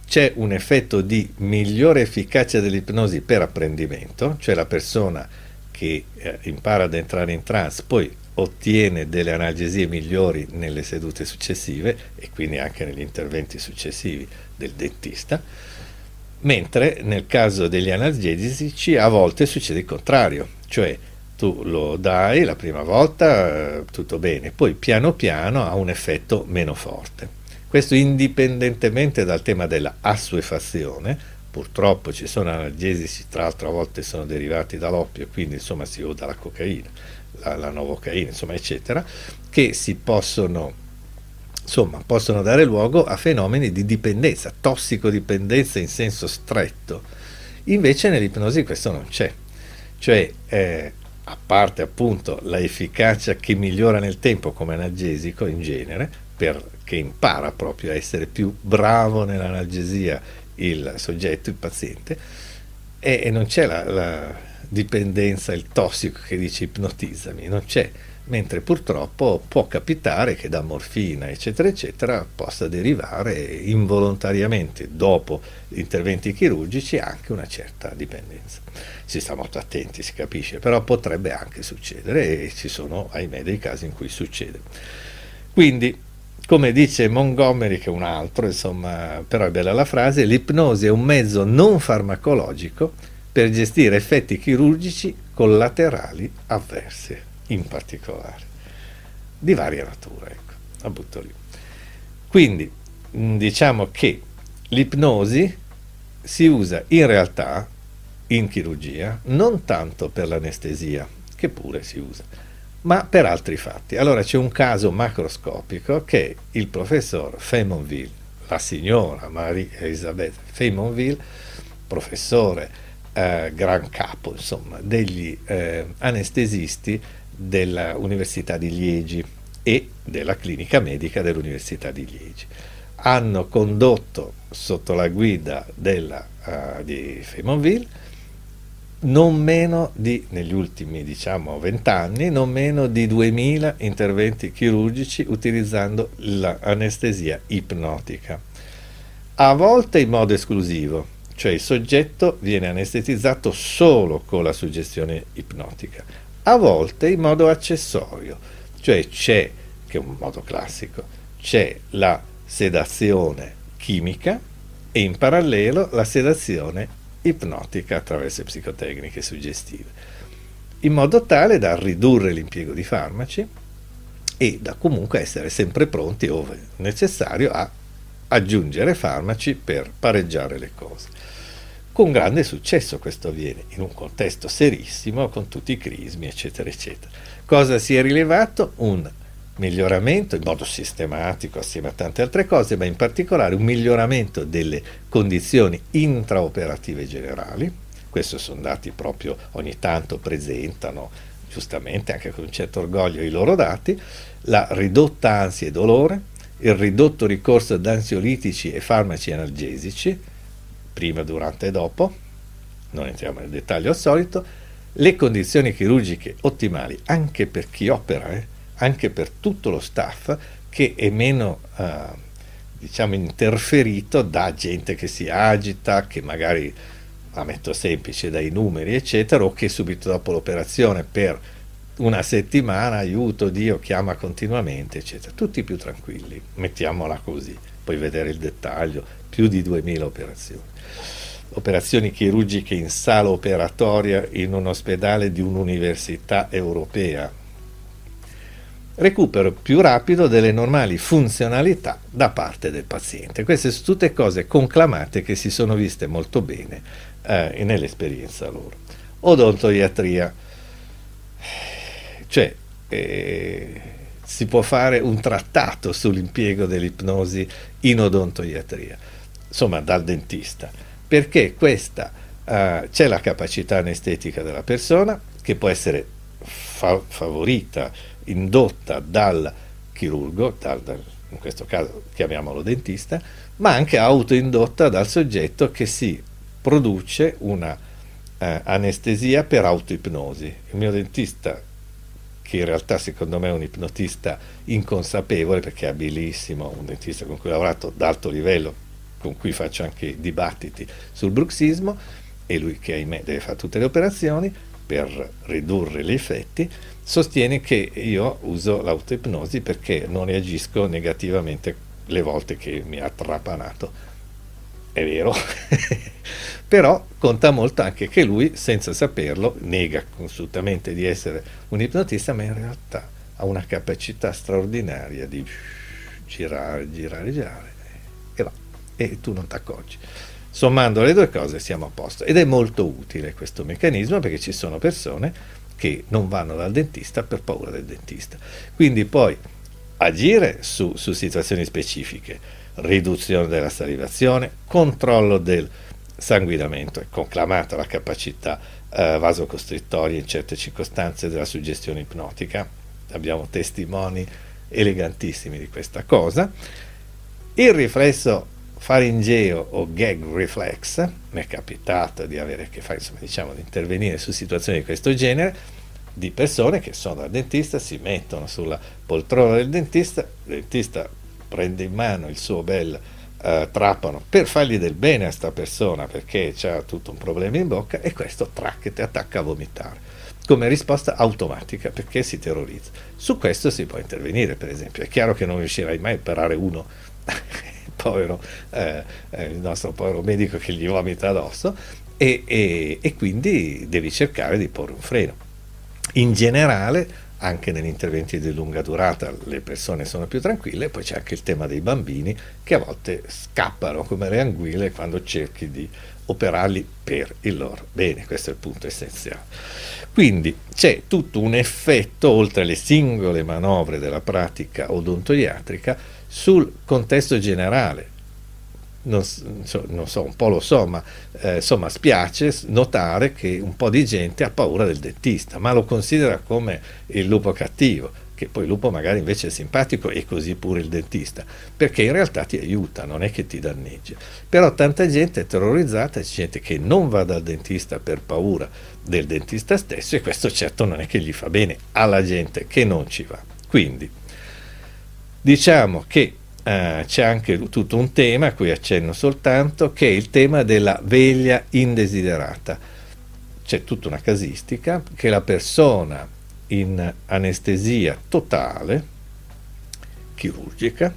Speaker 1: C'è un effetto di migliore efficacia dell'ipnosi per apprendimento, cioè la persona che eh, impara ad entrare in trance poi ottiene delle analgesie migliori nelle sedute successive e quindi anche negli interventi successivi del dentista, mentre nel caso degli analgesici a volte succede il contrario, cioè tu lo dai la prima volta, eh, tutto bene, poi piano piano ha un effetto meno forte. Questo indipendentemente dal tema della assuefazione, purtroppo ci sono analgesici, tra l'altro a volte sono derivati dall'oppio, quindi insomma si usa la cocaina, la, la novocaina, insomma eccetera, che si possono insomma, possono dare luogo a fenomeni di dipendenza, tossicodipendenza in senso stretto. Invece nell'ipnosi questo non c'è. Cioè eh, a parte appunto la efficacia che migliora nel tempo come analgesico in genere, perché impara proprio a essere più bravo nell'analgesia il soggetto, il paziente, e, e non c'è la, la dipendenza, il tossico che dice ipnotizzami, non c'è mentre purtroppo può capitare che da morfina, eccetera, eccetera, possa derivare involontariamente dopo interventi chirurgici anche una certa dipendenza. Si sta molto attenti, si capisce, però potrebbe anche succedere e ci sono, ahimè, dei casi in cui succede. Quindi, come dice Montgomery, che è un altro, insomma, però è bella la frase, l'ipnosi è un mezzo non farmacologico per gestire effetti chirurgici collaterali avversi in particolare, di varia natura, ecco, la butto lì. Quindi mm, diciamo che l'ipnosi si usa in realtà in chirurgia non tanto per l'anestesia, che pure si usa, ma per altri fatti. Allora c'è un caso macroscopico che il professor Femonville, la signora Marie Elisabeth Femonville, professore eh, gran capo insomma, degli eh, anestesisti dell'Università di Liegi e della clinica medica dell'Università di Liegi. Hanno condotto sotto la guida della, uh, di Femonville non meno di, negli ultimi diciamo vent'anni, non meno di 2000 interventi chirurgici utilizzando l'anestesia ipnotica, a volte in modo esclusivo, cioè il soggetto viene anestetizzato solo con la suggestione ipnotica, a volte in modo accessorio, cioè c'è, che è un modo classico, c'è la sedazione chimica e in parallelo la sedazione ipnotica attraverso psicotecniche suggestive, in modo tale da ridurre l'impiego di farmaci e da comunque essere sempre pronti, ove necessario, a aggiungere farmaci per pareggiare le cose. Con grande successo questo avviene, in un contesto serissimo, con tutti i crismi, eccetera, eccetera. Cosa si è rilevato? Un miglioramento in modo sistematico assieme a tante altre cose, ma in particolare un miglioramento delle condizioni intraoperative generali. Questi sono dati proprio ogni tanto presentano giustamente anche con un certo orgoglio i loro dati, la ridotta ansia e dolore, il ridotto ricorso ad ansiolitici e farmaci analgesici, prima, durante e dopo, non entriamo nel dettaglio al solito, le condizioni chirurgiche ottimali anche per chi opera, eh, anche per tutto lo staff che è meno eh, diciamo interferito da gente che si agita, che magari la metto semplice dai numeri eccetera o che subito dopo l'operazione per una settimana aiuto Dio chiama continuamente eccetera. Tutti più tranquilli mettiamola così puoi vedere il dettaglio più di 2000 operazioni operazioni chirurgiche in sala operatoria in un ospedale di un'università europea. Recupero più rapido delle normali funzionalità da parte del paziente. Queste sono tutte cose conclamate che si sono viste molto bene eh, nell'esperienza loro. Odontoiatria, cioè eh, si può fare un trattato sull'impiego dell'ipnosi in odontoiatria, insomma dal dentista perché questa uh, c'è la capacità anestetica della persona che può essere fa- favorita, indotta dal chirurgo, dal, dal, in questo caso chiamiamolo dentista, ma anche autoindotta dal soggetto che si produce una uh, anestesia per autoipnosi. Il mio dentista che in realtà secondo me è un ipnotista inconsapevole perché è abilissimo, un dentista con cui ho lavorato ad alto livello, con cui faccio anche dibattiti sul bruxismo, e lui che ahimè deve fare tutte le operazioni per ridurre gli effetti, sostiene che io uso l'autoipnosi perché non reagisco negativamente le volte che mi ha trapanato. È vero, però conta molto anche che lui, senza saperlo, nega assolutamente di essere un ipnotista, ma in realtà ha una capacità straordinaria di girare, girare, girare e va e tu non ti accorgi. Sommando le due cose siamo a posto ed è molto utile questo meccanismo perché ci sono persone che non vanno dal dentista per paura del dentista. Quindi poi agire su, su situazioni specifiche, riduzione della salivazione, controllo del sanguinamento, è conclamata la capacità eh, vasocostrittoria in certe circostanze della suggestione ipnotica, abbiamo testimoni elegantissimi di questa cosa. Il riflesso faringeo o gag reflex, mi è capitato di avere a che fare, insomma, diciamo, di intervenire su situazioni di questo genere, di persone che sono al dentista, si mettono sulla poltrona del dentista, il dentista prende in mano il suo bel uh, trapano per fargli del bene a questa persona perché ha tutto un problema in bocca e questo track ti attacca a vomitare come risposta automatica perché si terrorizza. Su questo si può intervenire, per esempio. È chiaro che non riuscirai mai a operare uno, il, povero, eh, eh, il nostro povero medico che gli vomita addosso, e, e, e quindi devi cercare di porre un freno. In generale, anche negli interventi di lunga durata le persone sono più tranquille, poi c'è anche il tema dei bambini che a volte scappano come le anguille quando cerchi di operarli per il loro bene, questo è il punto essenziale. Quindi c'è tutto un effetto, oltre alle singole manovre della pratica odontoiatrica, sul contesto generale. Non non so un po' lo so, ma eh, insomma spiace notare che un po' di gente ha paura del dentista, ma lo considera come il lupo cattivo che poi il lupo magari invece è simpatico e così pure il dentista, perché in realtà ti aiuta, non è che ti danneggia. Però tanta gente è terrorizzata, c'è gente che non va dal dentista per paura del dentista stesso e questo certo non è che gli fa bene alla gente che non ci va. Quindi diciamo che Uh, c'è anche tutto un tema a cui accenno soltanto, che è il tema della veglia indesiderata. C'è tutta una casistica che la persona in anestesia totale chirurgica,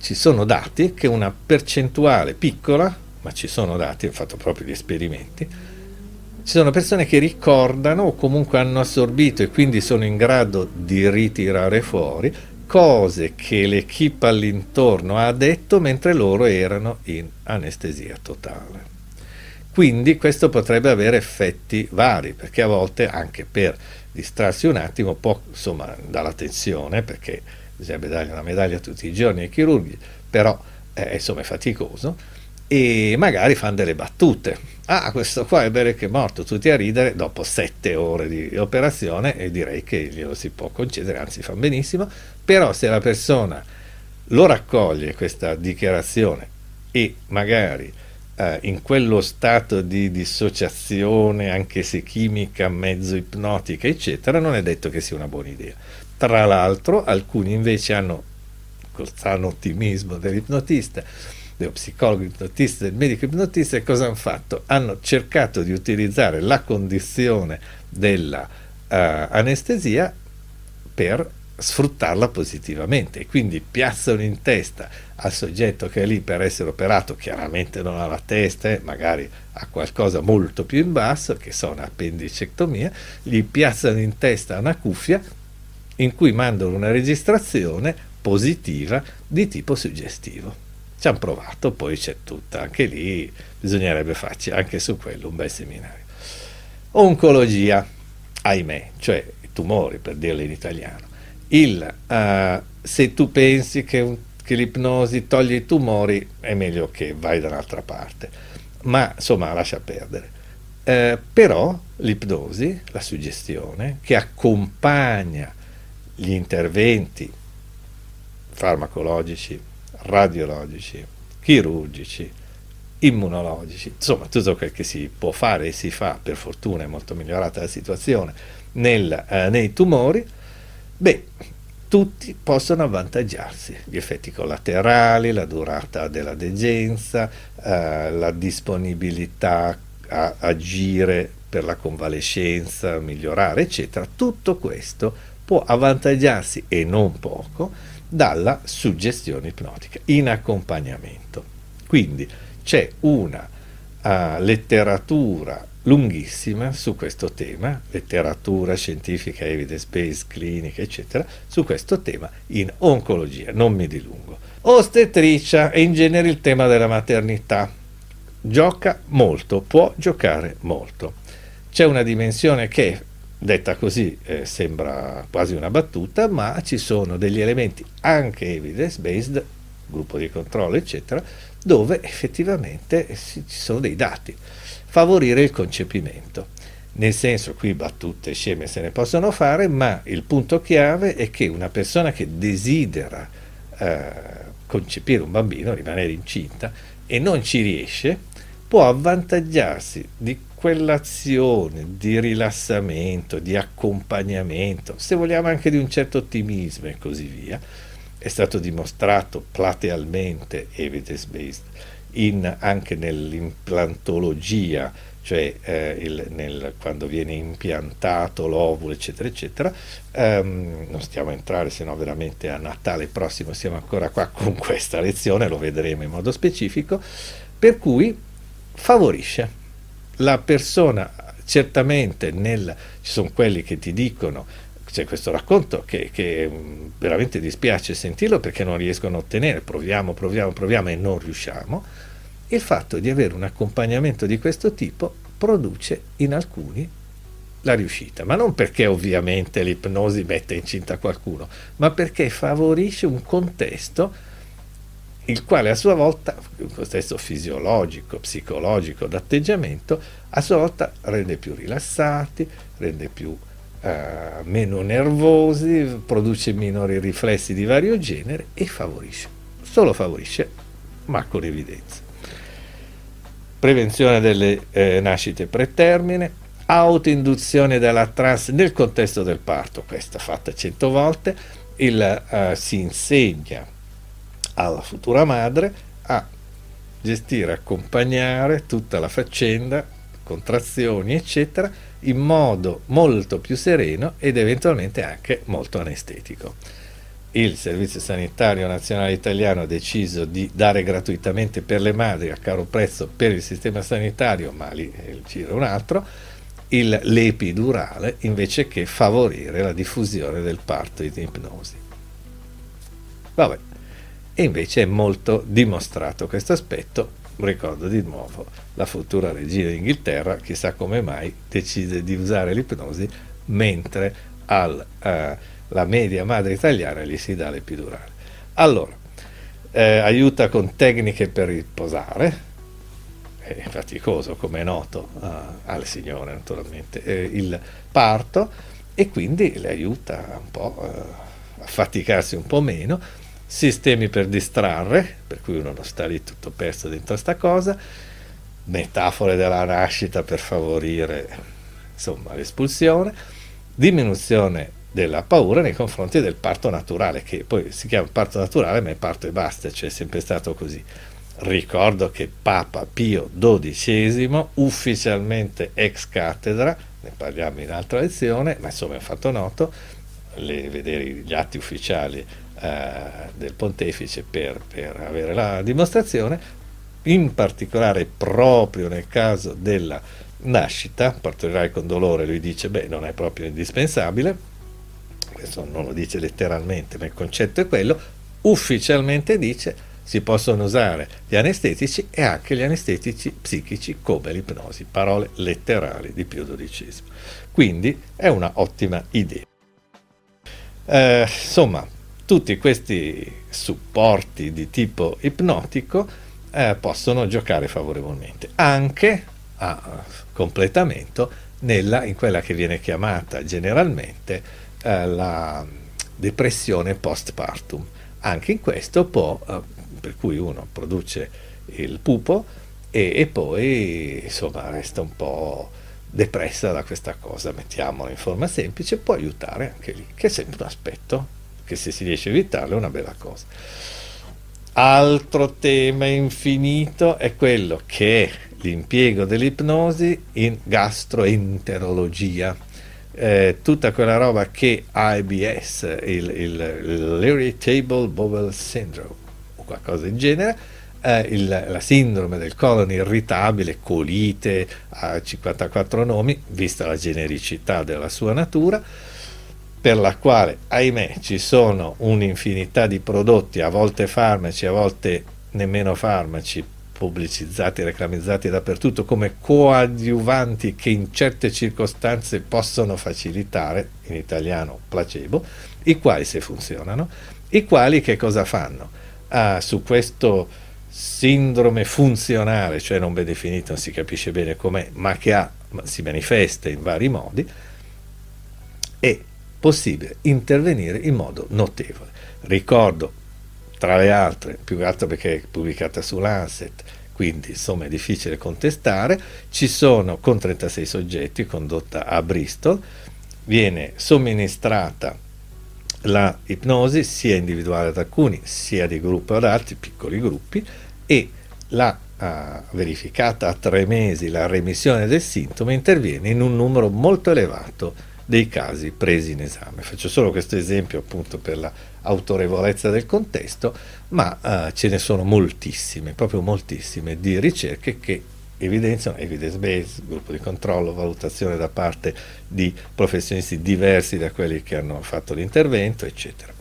Speaker 1: ci sono dati che una percentuale piccola, ma ci sono dati, ho fatto proprio gli esperimenti, ci sono persone che ricordano o comunque hanno assorbito e quindi sono in grado di ritirare fuori cose che l'equipe all'intorno ha detto mentre loro erano in anestesia totale. Quindi questo potrebbe avere effetti vari, perché a volte anche per distrarsi un attimo può, insomma, dalla tensione, perché bisogna dargli una medaglia tutti i giorni ai chirurghi, però eh, insomma è faticoso, e magari fanno delle battute. Ah, questo qua è vero che è morto, tutti a ridere dopo sette ore di operazione e direi che glielo si può concedere, anzi fa benissimo, però se la persona lo raccoglie questa dichiarazione e magari eh, in quello stato di dissociazione, anche se chimica, mezzo ipnotica, eccetera, non è detto che sia una buona idea. Tra l'altro, alcuni invece hanno, col sano ottimismo dell'ipnotista, dello psicologo ipnotista, del medico ipnotista, cosa hanno fatto? Hanno cercato di utilizzare la condizione dell'anestesia uh, per sfruttarla positivamente e quindi piazzano in testa al soggetto che è lì per essere operato, chiaramente non ha la testa, eh, magari ha qualcosa molto più in basso, che sono appendicectomia, gli piazzano in testa una cuffia in cui mandano una registrazione positiva di tipo suggestivo. Ci hanno provato, poi c'è tutta, anche lì bisognerebbe farci anche su quello un bel seminario. Oncologia, ahimè, cioè tumori per dirlo in italiano il, uh, se tu pensi che, un, che, l'ipnosi toglie i tumori, è meglio che vai da un'altra parte. Ma insomma, lascia perdere. Uh, però l'ipnosi, la suggestione, che accompagna gli interventi farmacologici, radiologici, chirurgici, immunologici, insomma tutto quel che si può fare e si fa, per fortuna è molto migliorata la situazione, nel, eh, nei tumori, Beh, tutti possono avvantaggiarsi, gli effetti collaterali, la durata della degenza, eh, la disponibilità a agire per la convalescenza, migliorare, eccetera. Tutto questo può avvantaggiarsi e non poco dalla suggestione ipnotica in accompagnamento. Quindi c'è una uh, letteratura lunghissima su questo tema, letteratura scientifica, evidence based, clinica, eccetera, su questo tema in oncologia, non mi dilungo. Ostetricia e in genere il tema della maternità. Gioca molto, può giocare molto. C'è una dimensione che, detta così, eh, sembra quasi una battuta, ma ci sono degli elementi anche evidence based gruppo di controllo, eccetera, dove effettivamente ci sono dei dati. Favorire il concepimento. Nel senso, qui battute sceme se ne possono fare, ma il punto chiave è che una persona che desidera eh, concepire un bambino, rimanere incinta, e non ci riesce, può avvantaggiarsi di quell'azione di rilassamento, di accompagnamento, se vogliamo anche di un certo ottimismo e così via, è stato dimostrato platealmente, evidence-based, in, anche nell'implantologia, cioè eh, il, nel, quando viene impiantato l'ovulo, eccetera, eccetera. Um, non stiamo a entrare, se no veramente a Natale prossimo siamo ancora qua con questa lezione, lo vedremo in modo specifico, per cui favorisce la persona certamente nel, ci sono quelli che ti dicono c'è questo racconto che, che, mm, veramente dispiace sentirlo perché non riescono a ottenere, proviamo, proviamo, proviamo e non riusciamo, il fatto di avere un accompagnamento di questo tipo produce in alcuni la riuscita, ma non perché ovviamente l'ipnosi mette incinta qualcuno, ma perché favorisce un contesto il quale a sua volta, un contesto fisiologico, psicologico, d'atteggiamento, a sua volta rende più rilassati, rende più eh, meno nervosi, produce minori riflessi di vario genere e favorisce, solo favorisce, ma con evidenza. Prevenzione delle eh, nascite pretermine, autoinduzione della trans nel contesto del parto, questa fatta cento volte, il, eh, si insegna alla futura madre a gestire, accompagnare tutta la faccenda, contrazioni, eccetera, in modo molto più sereno ed eventualmente anche molto anestetico. Il Servizio Sanitario Nazionale Italiano ha deciso di dare gratuitamente per le madri a caro prezzo per il sistema sanitario, ma lì il giro è un altro, il, l'epidurale invece che favorire la diffusione del parto in ipnosi. Vabbè, e invece è molto dimostrato questo aspetto. Ricordo di nuovo la futura regina d'Inghilterra, chissà come mai, decide di usare l'ipnosi mentre alla uh, media madre italiana gli si dà l'epidurale. Allora, eh, aiuta con tecniche per riposare, è faticoso come è noto uh, alle signore naturalmente, eh, il parto e quindi le aiuta un po' uh, a faticarsi un po' meno. Sistemi per distrarre, per cui uno non sta lì tutto perso dentro sta cosa, metafore della nascita per favorire insomma, l'espulsione, diminuzione della paura nei confronti del parto naturale, che poi si chiama parto naturale, ma è parto e basta, cioè è sempre stato così. Ricordo che Papa Pio XII, ufficialmente ex cattedra, ne parliamo in altra lezione, ma insomma è un fatto noto, le, vedere gli atti ufficiali eh, del pontefice per, per avere la dimostrazione, in particolare proprio nel caso della nascita, partorirai con dolore, lui dice, beh, non è proprio indispensabile, questo non lo dice letteralmente, ma il concetto è quello, ufficialmente dice si possono usare gli anestetici e anche gli anestetici psichici come l'ipnosi, parole letterali di Pio XII. Quindi è una ottima idea. Eh, insomma, tutti questi supporti di tipo ipnotico eh, possono giocare favorevolmente, anche a completamento nella, in quella che viene chiamata generalmente eh, la depressione postpartum. Anche in questo può, eh, per cui uno produce il pupo e, e poi insomma resta un po' depressa da questa cosa, mettiamola in forma semplice, può aiutare anche lì, che è sempre un aspetto che se si riesce a evitarlo è una bella cosa. Altro tema infinito è quello che è l'impiego dell'ipnosi in gastroenterologia. Eh, tutta quella roba che IBS, il, il, l'Irritable Bowel Syndrome o qualcosa del genere, eh, il, la sindrome del colon irritabile, colite, ha 54 nomi, vista la genericità della sua natura, per la quale, ahimè, ci sono un'infinità di prodotti, a volte farmaci, a volte nemmeno farmaci, pubblicizzati, reclamizzati dappertutto come coadiuvanti che in certe circostanze possono facilitare, in italiano placebo, i quali se funzionano, i quali che cosa fanno? uh, su questo sindrome funzionale, cioè non ben definito, non si capisce bene com'è, ma che ha, si manifesta in vari modi, è possibile intervenire in modo notevole. Ricordo, tra le altre, più che altro perché è pubblicata su Lancet, quindi insomma è difficile contestare, ci sono con 36 soggetti, condotta a Bristol, viene somministrata la ipnosi sia individuale ad alcuni sia di gruppo ad altri, piccoli gruppi, e la uh, verificata a tre mesi la remissione del sintomo interviene in un numero molto elevato dei casi presi in esame. Faccio solo questo esempio appunto per l'autorevolezza del contesto, ma uh, ce ne sono moltissime, proprio moltissime di ricerche che evidenziano evidence based, gruppo di controllo, valutazione da parte di professionisti diversi da quelli che hanno fatto l'intervento, eccetera.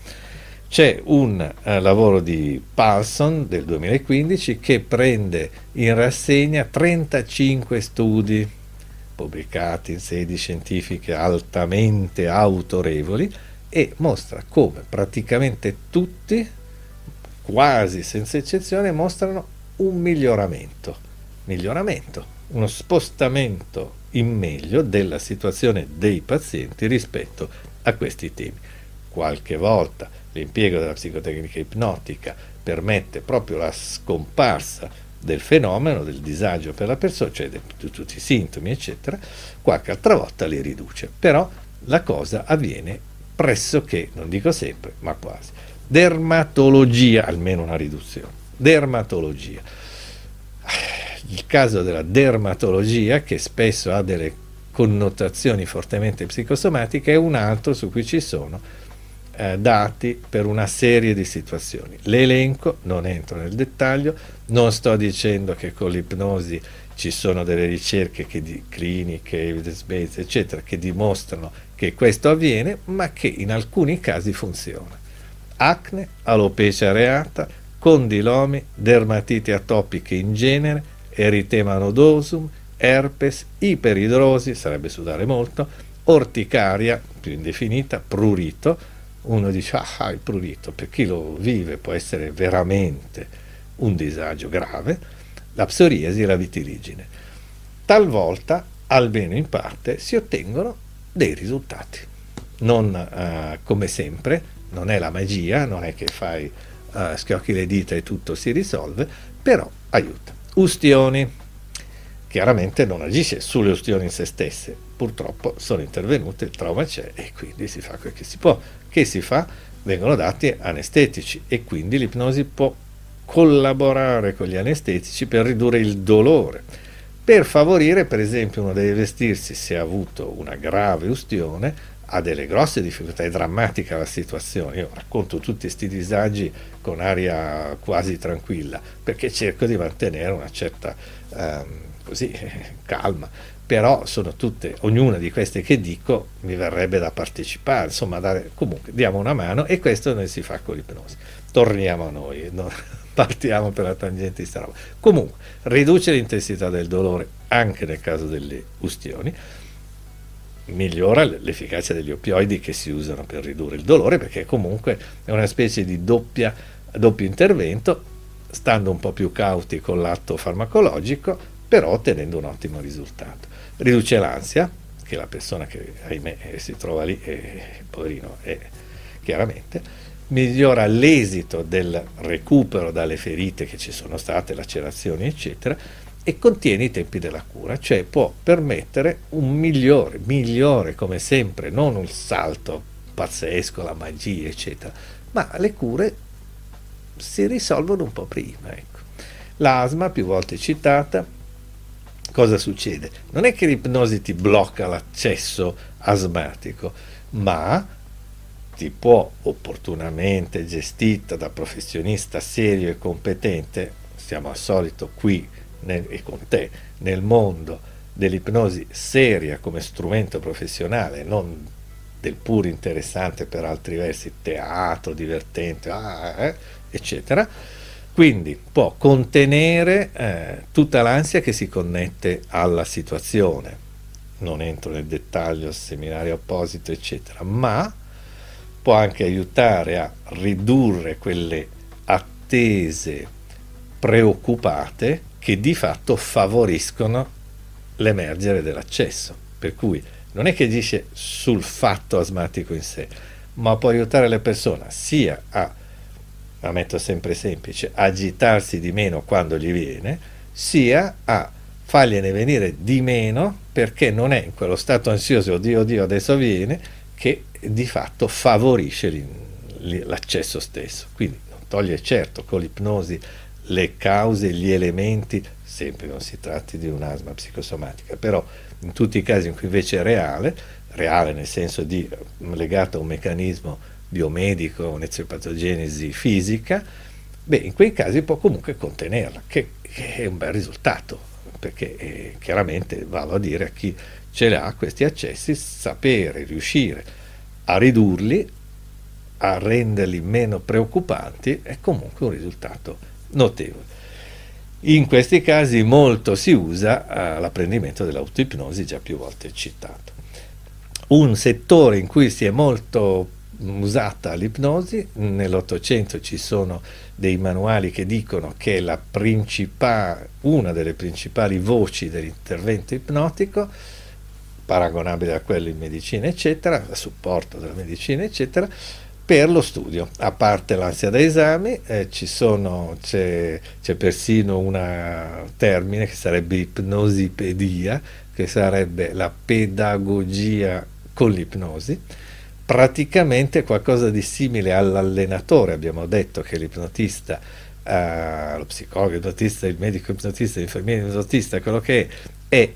Speaker 1: C'è un uh, lavoro di Paulson del 2015 che prende in rassegna 35 studi pubblicati in sedi scientifiche altamente autorevoli e mostra come praticamente tutti, quasi senza eccezione, mostrano un miglioramento, miglioramento, uno spostamento in meglio della situazione dei pazienti rispetto a questi temi. Qualche volta l'impiego della psicotecnica ipnotica permette proprio la scomparsa del fenomeno, del disagio per la persona, cioè di tutti i sintomi, eccetera, qualche altra volta li riduce. Però la cosa avviene pressoché, non dico sempre, ma quasi. Dermatologia, almeno una riduzione. Dermatologia. Il caso della dermatologia, che spesso ha delle connotazioni fortemente psicosomatiche, è un altro su cui ci sono eh, dati per una serie di situazioni. L'elenco, non entro nel dettaglio, non sto dicendo che con l'ipnosi ci sono delle ricerche di, cliniche, evidence based, eccetera, che dimostrano che questo avviene, ma che in alcuni casi funziona. Acne, alopecia areata, condilomi, dermatiti atopiche in genere, eritema nodosum, herpes, iperidrosi, sarebbe sudare molto, orticaria, più indefinita, prurito, uno dice ah il prurito, per chi lo vive può essere veramente un disagio grave, la psoriasi e la vitiligine. Talvolta, almeno in parte, si ottengono dei risultati. Non uh, come sempre, non è la magia, non è che fai uh, schiocchi le dita e tutto si risolve, però aiuta. Ustioni, chiaramente non agisce sulle ustioni in se stesse, purtroppo sono intervenute, il trauma c'è e quindi si fa quel che si può. Che si fa? Vengono dati anestetici e quindi l'ipnosi può collaborare con gli anestetici per ridurre il dolore. Per favorire, per esempio, uno deve vestirsi se ha avuto una grave ustione, ha delle grosse difficoltà, è drammatica la situazione. Io racconto tutti questi disagi con aria quasi tranquilla, perché cerco di mantenere una certa um, così, calma però sono tutte, ognuna di queste che dico mi verrebbe da partecipare, insomma, dare, comunque diamo una mano e questo noi si fa con l'ipnosi. Torniamo a noi, no? partiamo per la tangente di sta roba. Comunque, riduce l'intensità del dolore anche nel caso delle ustioni, migliora l'efficacia degli oppioidi che si usano per ridurre il dolore perché comunque è una specie di doppia, doppio intervento, stando un po' più cauti con l'atto farmacologico, però ottenendo un ottimo risultato riduce l'ansia, che la persona che ahimè eh, si trova lì, eh, poverino, è chiaramente, migliora l'esito del recupero dalle ferite che ci sono state, lacerazioni, eccetera, e contiene i tempi della cura, cioè può permettere un migliore, migliore come sempre, non un salto pazzesco, la magia, eccetera, ma le cure si risolvono un po' prima. Ecco. L'asma, più volte citata, cosa succede? Non è che l'ipnosi ti blocca l'accesso asmatico, ma ti può opportunamente gestita da professionista serio e competente, siamo al solito qui nel, e con te nel mondo dell'ipnosi seria come strumento professionale, non del pur interessante per altri versi teatro, divertente, ah, eh, eccetera quindi può contenere eh, tutta l'ansia che si connette alla situazione. Non entro nel dettaglio, seminario apposito, eccetera, ma può anche aiutare a ridurre quelle attese preoccupate che di fatto favoriscono l'emergere dell'accesso. Per cui non è che agisce sul fatto asmatico in sé, ma può aiutare le persone sia a, la metto sempre semplice, agitarsi di meno quando gli viene, sia a fargliene venire di meno perché non è in quello stato ansioso, oddio, oddio, adesso viene, che di fatto favorisce l'accesso stesso. Quindi non toglie certo con l'ipnosi le cause, gli elementi, sempre non si tratti di un'asma psicosomatica, però in tutti i casi in cui invece è reale, reale nel senso di legato a un meccanismo biomedico, un'eziopatogenesi fisica, beh, in quei casi può comunque contenerla, che, che è un bel risultato, perché eh, chiaramente vado a dire a chi ce l'ha questi accessi, sapere riuscire a ridurli, a renderli meno preoccupanti, è comunque un risultato notevole. In questi casi molto si usa uh, l'apprendimento dell'autoipnosi, già più volte citato. Un settore in cui si è molto usata l'ipnosi, nell'Ottocento ci sono dei manuali che dicono che una delle principali voci dell'intervento ipnotico, paragonabile a quello in medicina, eccetera, a supporto della medicina, eccetera, per lo studio. A parte l'ansia da esami, eh, c'è, persino un termine che sarebbe ipnosipedia, che sarebbe la pedagogia con l'ipnosi, praticamente qualcosa di simile all'allenatore. Abbiamo detto che l'ipnotista, eh, lo psicologo ipnotista, il medico ipnotista, l'infermiere ipnotista, quello che è, è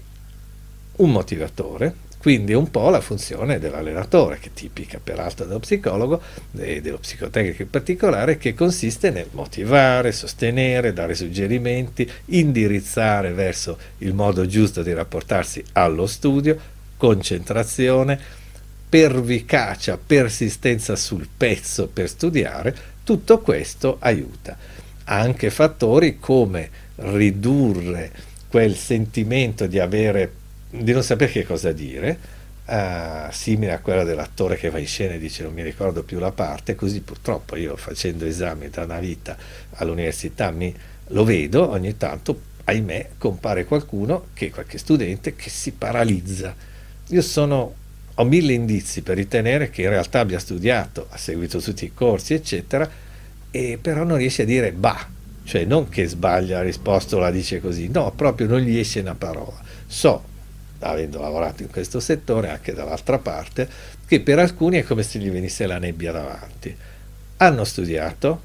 Speaker 1: un motivatore, quindi un po' la funzione dell'allenatore, che è tipica peraltro dello psicologo e dello psicotecnico in particolare, che consiste nel motivare, sostenere, dare suggerimenti, indirizzare verso il modo giusto di rapportarsi allo studio, concentrazione, pervicacia, persistenza sul pezzo per studiare, tutto questo aiuta. Anche fattori come ridurre quel sentimento di avere di non sapere che cosa dire, uh, simile a quella dell'attore che va in scena e dice non mi ricordo più la parte, così purtroppo io facendo esami da una vita all'università mi, lo vedo ogni tanto, ahimè, compare qualcuno, che, qualche studente, che si paralizza. Io sono, ho mille indizi per ritenere che in realtà abbia studiato, ha seguito tutti i corsi, eccetera, e però non riesce a dire bah, cioè non che sbaglia la risposta o la dice così, no, proprio non gli esce una parola. So avendo lavorato in questo settore anche dall'altra parte, che per alcuni è come se gli venisse la nebbia davanti. Hanno studiato,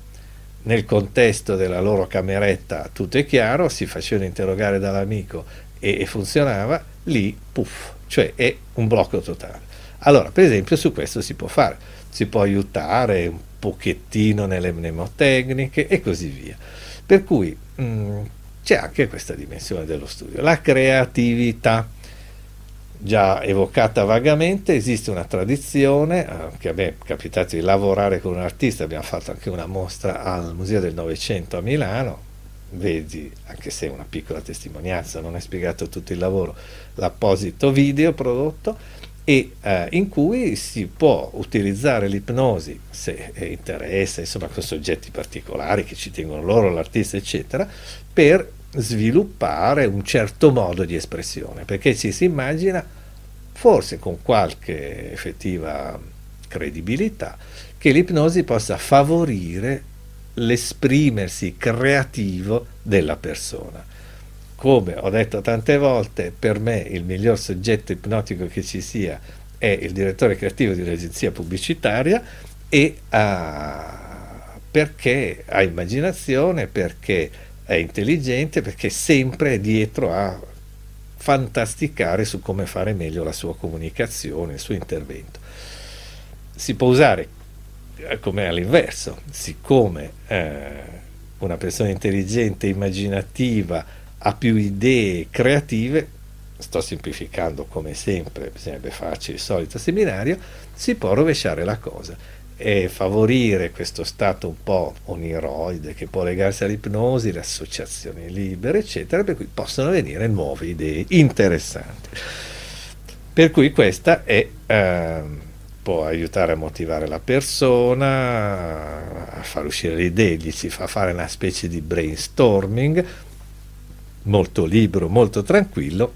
Speaker 1: nel contesto della loro cameretta tutto è chiaro, si facevano interrogare dall'amico e, e funzionava, lì, puff, cioè è un blocco totale. Allora, per esempio, su questo si può fare, si può aiutare un pochettino nelle mnemotecniche e così via. Per cui mh, mm, c'è anche questa dimensione dello studio, la creatività già evocata vagamente, esiste una tradizione, eh, che a me è capitato di lavorare con un artista, abbiamo fatto anche una mostra al Museo del Novecento a Milano, vedi, anche se è una piccola testimonianza, non è spiegato tutto il lavoro, l'apposito video prodotto, e eh, in cui si può utilizzare l'ipnosi se interessa, insomma, con soggetti particolari che ci tengono loro, l'artista, eccetera, per sviluppare un certo modo di espressione, perché ci si immagina, forse con qualche effettiva credibilità, che l'ipnosi possa favorire l'esprimersi creativo della persona. Come ho detto tante volte, per me il miglior soggetto ipnotico che ci sia è il direttore creativo di un'agenzia pubblicitaria e ha, perché ha immaginazione, perché è intelligente perché sempre è dietro a fantasticare su come fare meglio la sua comunicazione, il suo intervento. Si può usare eh, come all'inverso, siccome eh, una persona intelligente, immaginativa, ha più idee creative, sto semplificando come sempre, bisognerebbe farci il solito seminario, si può rovesciare la cosa e favorire questo stato un po' oniroide che può legarsi all'ipnosi, le associazioni libere, eccetera, per cui possono venire nuove idee interessanti. Per cui questa è eh, può aiutare a motivare la persona, a far uscire le idee, gli si fa fare una specie di brainstorming molto libero, molto tranquillo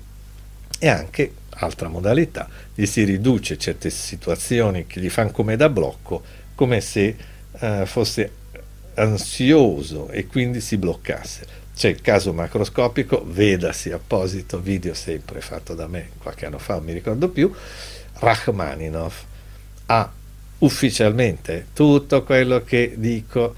Speaker 1: e anche altra modalità, gli si riduce certe situazioni che gli fanno come da blocco, come se eh, fosse ansioso e quindi si bloccasse. C'è il caso macroscopico, vedasi apposito video sempre fatto da me qualche anno fa, non mi ricordo più, Rachmaninov ha ufficialmente tutto quello che dico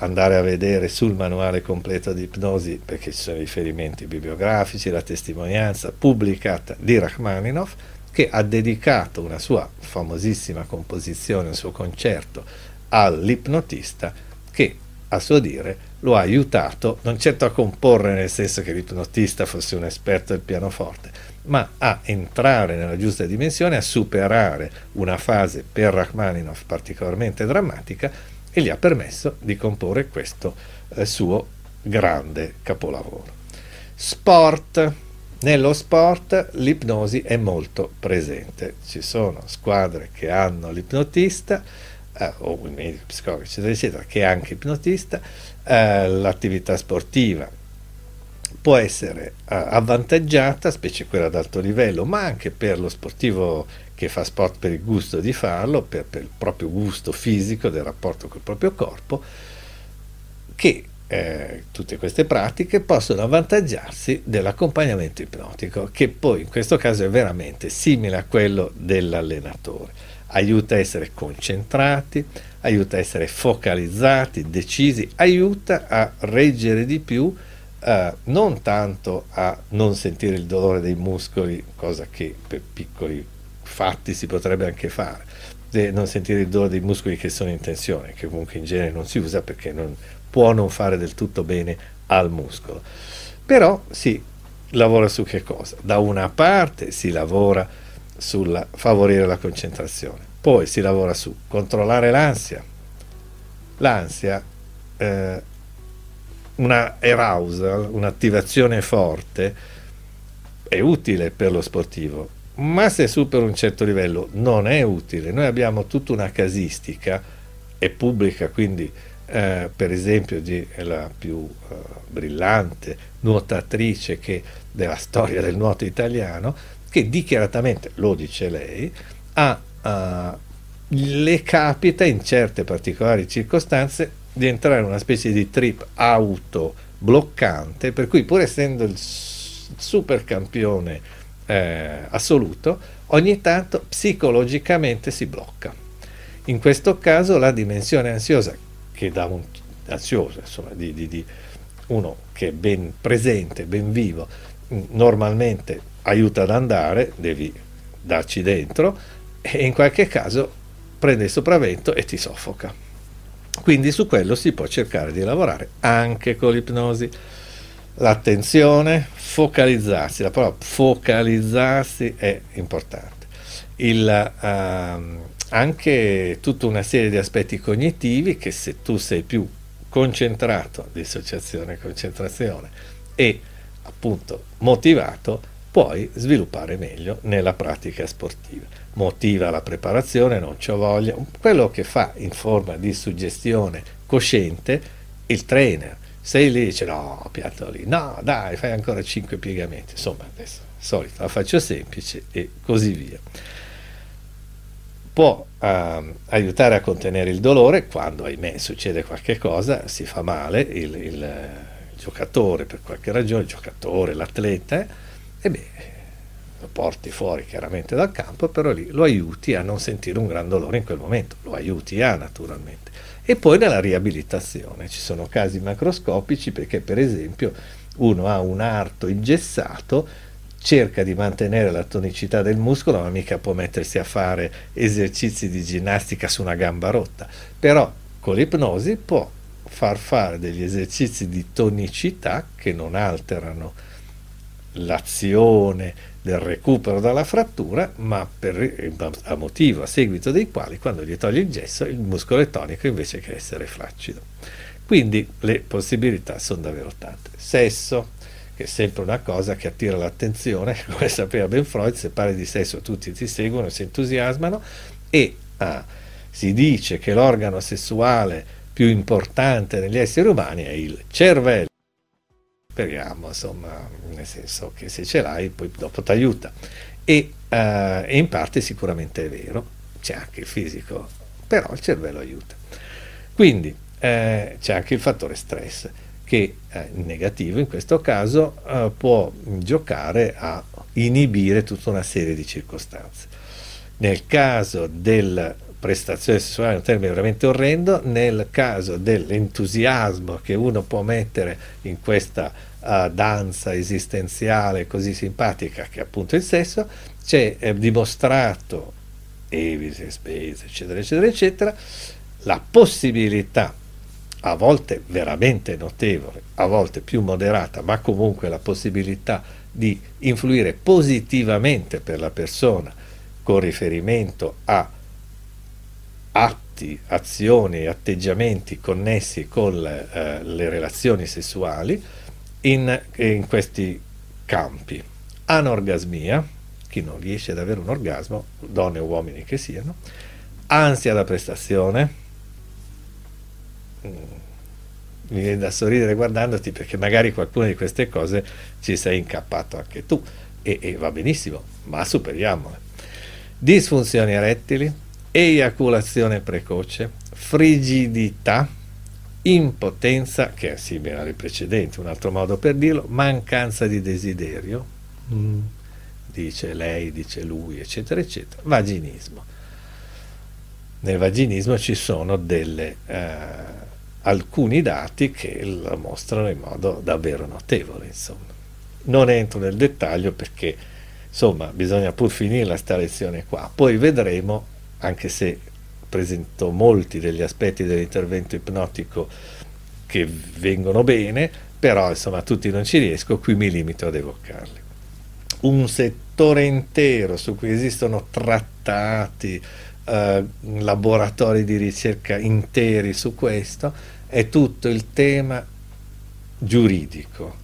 Speaker 1: andare a vedere sul manuale completo di ipnosi perché ci sono riferimenti bibliografici, la testimonianza pubblicata di Rachmaninov che ha dedicato una sua famosissima composizione, un suo concerto all'ipnotista che a suo dire lo ha aiutato non certo a comporre nel senso che l'ipnotista fosse un esperto del pianoforte, ma a entrare nella giusta dimensione, a superare una fase per Rachmaninoff particolarmente drammatica e gli ha permesso di comporre questo eh, suo grande capolavoro. Sport. Nello sport l'ipnosi è molto presente, ci sono squadre che hanno l'ipnotista, eh, o il medico psicologo, eccetera, eccetera, che è anche ipnotista, eh, l'attività sportiva può essere uh, avvantaggiata, specie quella ad alto livello, ma anche per lo sportivo che fa sport per il gusto di farlo, per, per il proprio gusto fisico del rapporto col proprio corpo, che eh, tutte queste pratiche possono avvantaggiarsi dell'accompagnamento ipnotico, che poi in questo caso è veramente simile a quello dell'allenatore. Aiuta a essere concentrati, aiuta a essere focalizzati, decisi, aiuta a reggere di più Uh, non tanto a non sentire il dolore dei muscoli, cosa che per piccoli fatti si potrebbe anche fare, de non sentire il dolore dei muscoli che sono in tensione, che comunque in genere non si usa perché non può non fare del tutto bene al muscolo. Però si lavora su che cosa? Da una parte si lavora sul favorire la concentrazione, poi si lavora su controllare l'ansia. L'ansia eh, una arousal, un'attivazione forte, è utile per lo sportivo, ma se supera un certo livello non è utile. Noi abbiamo tutta una casistica, è pubblica, quindi eh, per esempio di, la più eh, brillante nuotatrice che, della storia del nuoto italiano, che dichiaratamente, lo dice lei, ha, uh, le capita in certe particolari circostanze di entrare in una specie di trip auto bloccante, per cui pur essendo il super campione eh, assoluto, ogni tanto psicologicamente si blocca. In questo caso la dimensione ansiosa, che da un ansioso, insomma, di, di, di uno che è ben presente, ben vivo, normalmente aiuta ad andare, devi darci dentro, e in qualche caso prende il sopravvento e ti soffoca. Quindi su quello si può cercare di lavorare anche con l'ipnosi. L'attenzione, focalizzarsi, la parola focalizzarsi è importante. Il, uh, anche tutta una serie di aspetti cognitivi che se tu sei più concentrato, dissociazione, concentrazione e appunto motivato, puoi sviluppare meglio nella pratica sportiva. Motiva la preparazione, non c'ho voglia, quello che fa in forma di suggestione cosciente il trainer. Sei lì dice no, piatto lì, no, dai, fai ancora 5 piegamenti, insomma, adesso solito, la faccio semplice e così via. Può uh, aiutare a contenere il dolore quando, ahimè, succede qualche cosa, si fa male, il, il, il giocatore per qualche ragione, il giocatore, l'atleta, e beh, lo porti fuori chiaramente dal campo, però lì lo aiuti a non sentire un gran dolore in quel momento, lo aiuti a naturalmente. E poi nella riabilitazione. Ci sono casi macroscopici perché per esempio uno ha un arto ingessato, cerca di mantenere la tonicità del muscolo, ma mica può mettersi a fare esercizi di ginnastica su una gamba rotta, però con l'ipnosi può far fare degli esercizi di tonicità che non alterano l'azione del recupero dalla frattura, ma per, a motivo, a seguito dei quali, quando gli toglie il gesso, il muscolo è tonico invece che essere flaccido. Quindi le possibilità sono davvero tante. Sesso, che è sempre una cosa che attira l'attenzione, come sapeva ben Freud, se parli di sesso tutti ti seguono, si entusiasmano, e ah, si dice che l'organo sessuale più importante negli esseri umani è il cervello. Speriamo, insomma, nel senso che se ce l'hai poi dopo ti aiuta. E, uh, e in parte sicuramente è vero, c'è anche il fisico, però il cervello aiuta. Quindi eh, c'è anche il fattore stress che è negativo in questo caso eh, può giocare a inibire tutta una serie di circostanze. Nel caso della prestazione sessuale un termine veramente orrendo, nel caso dell'entusiasmo che uno può mettere in questa danza esistenziale così simpatica che è appunto il sesso, c'è eh, dimostrato, evise, spese, eccetera, eccetera, eccetera, la possibilità a volte veramente notevole, a volte più moderata, ma comunque la possibilità di influire positivamente per la persona con riferimento a atti, azioni e atteggiamenti connessi con eh, le relazioni sessuali in, in questi campi. Anorgasmia, chi non riesce ad avere un orgasmo, donne o uomini che siano, ansia da prestazione, mm, mi viene da sorridere guardandoti perché magari qualcuna di queste cose ci sei incappato anche tu e, e va benissimo, ma superiamole. Disfunzioni erettili, eiaculazione precoce, frigidità, impotenza, che è simile alle precedenti, un altro modo per dirlo, mancanza di desiderio, mm. dice lei, dice lui, eccetera, eccetera, vaginismo. Nel vaginismo ci sono delle... Eh, alcuni dati che la mostrano in modo davvero notevole. Insomma. Non entro nel dettaglio perché insomma bisogna pur finire sta lezione qua. Poi vedremo, anche se presento molti degli aspetti dell'intervento ipnotico che vengono bene, però insomma tutti non ci riesco, qui mi limito ad evocarli. Un settore intero su cui esistono trattati, eh, laboratori di ricerca interi su questo, è tutto il tema giuridico,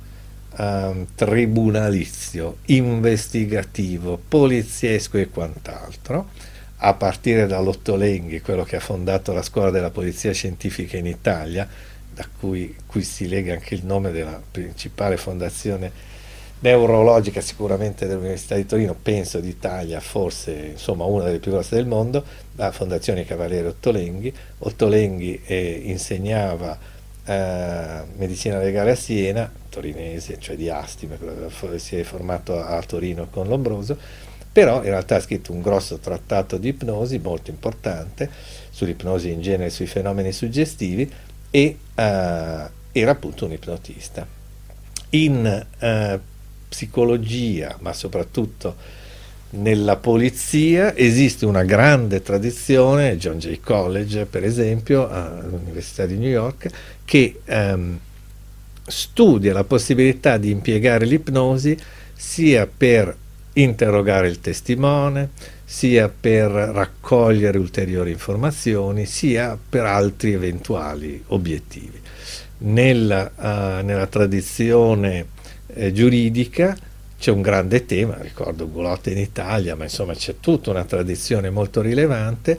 Speaker 1: eh, tribunalizio, investigativo, poliziesco e quant'altro, a partire dall'Ottolenghi, quello che ha fondato la scuola della polizia scientifica in Italia, da cui, cui si lega anche il nome della principale fondazione neurologica sicuramente dell'Università di Torino, penso d'Italia, forse insomma una delle più grosse del mondo, la Fondazione Cavaliere Ottolenghi. Ottolenghi eh, insegnava eh, medicina legale a Siena, torinese, cioè di Asti, si è formato a Torino con Lombroso, però in realtà ha scritto un grosso trattato di ipnosi molto importante sull'ipnosi in genere, sui fenomeni suggestivi e eh, era appunto un ipnotista. In eh, psicologia, ma soprattutto nella polizia esiste una grande tradizione, John Jay College per esempio, all'Università di New York, che ehm, studia la possibilità di impiegare l'ipnosi sia per interrogare il testimone, sia per raccogliere ulteriori informazioni, sia per altri eventuali obiettivi. Nella, uh, nella tradizione eh, giuridica c'è un grande tema, ricordo Gulotta in Italia, ma insomma c'è tutta una tradizione molto rilevante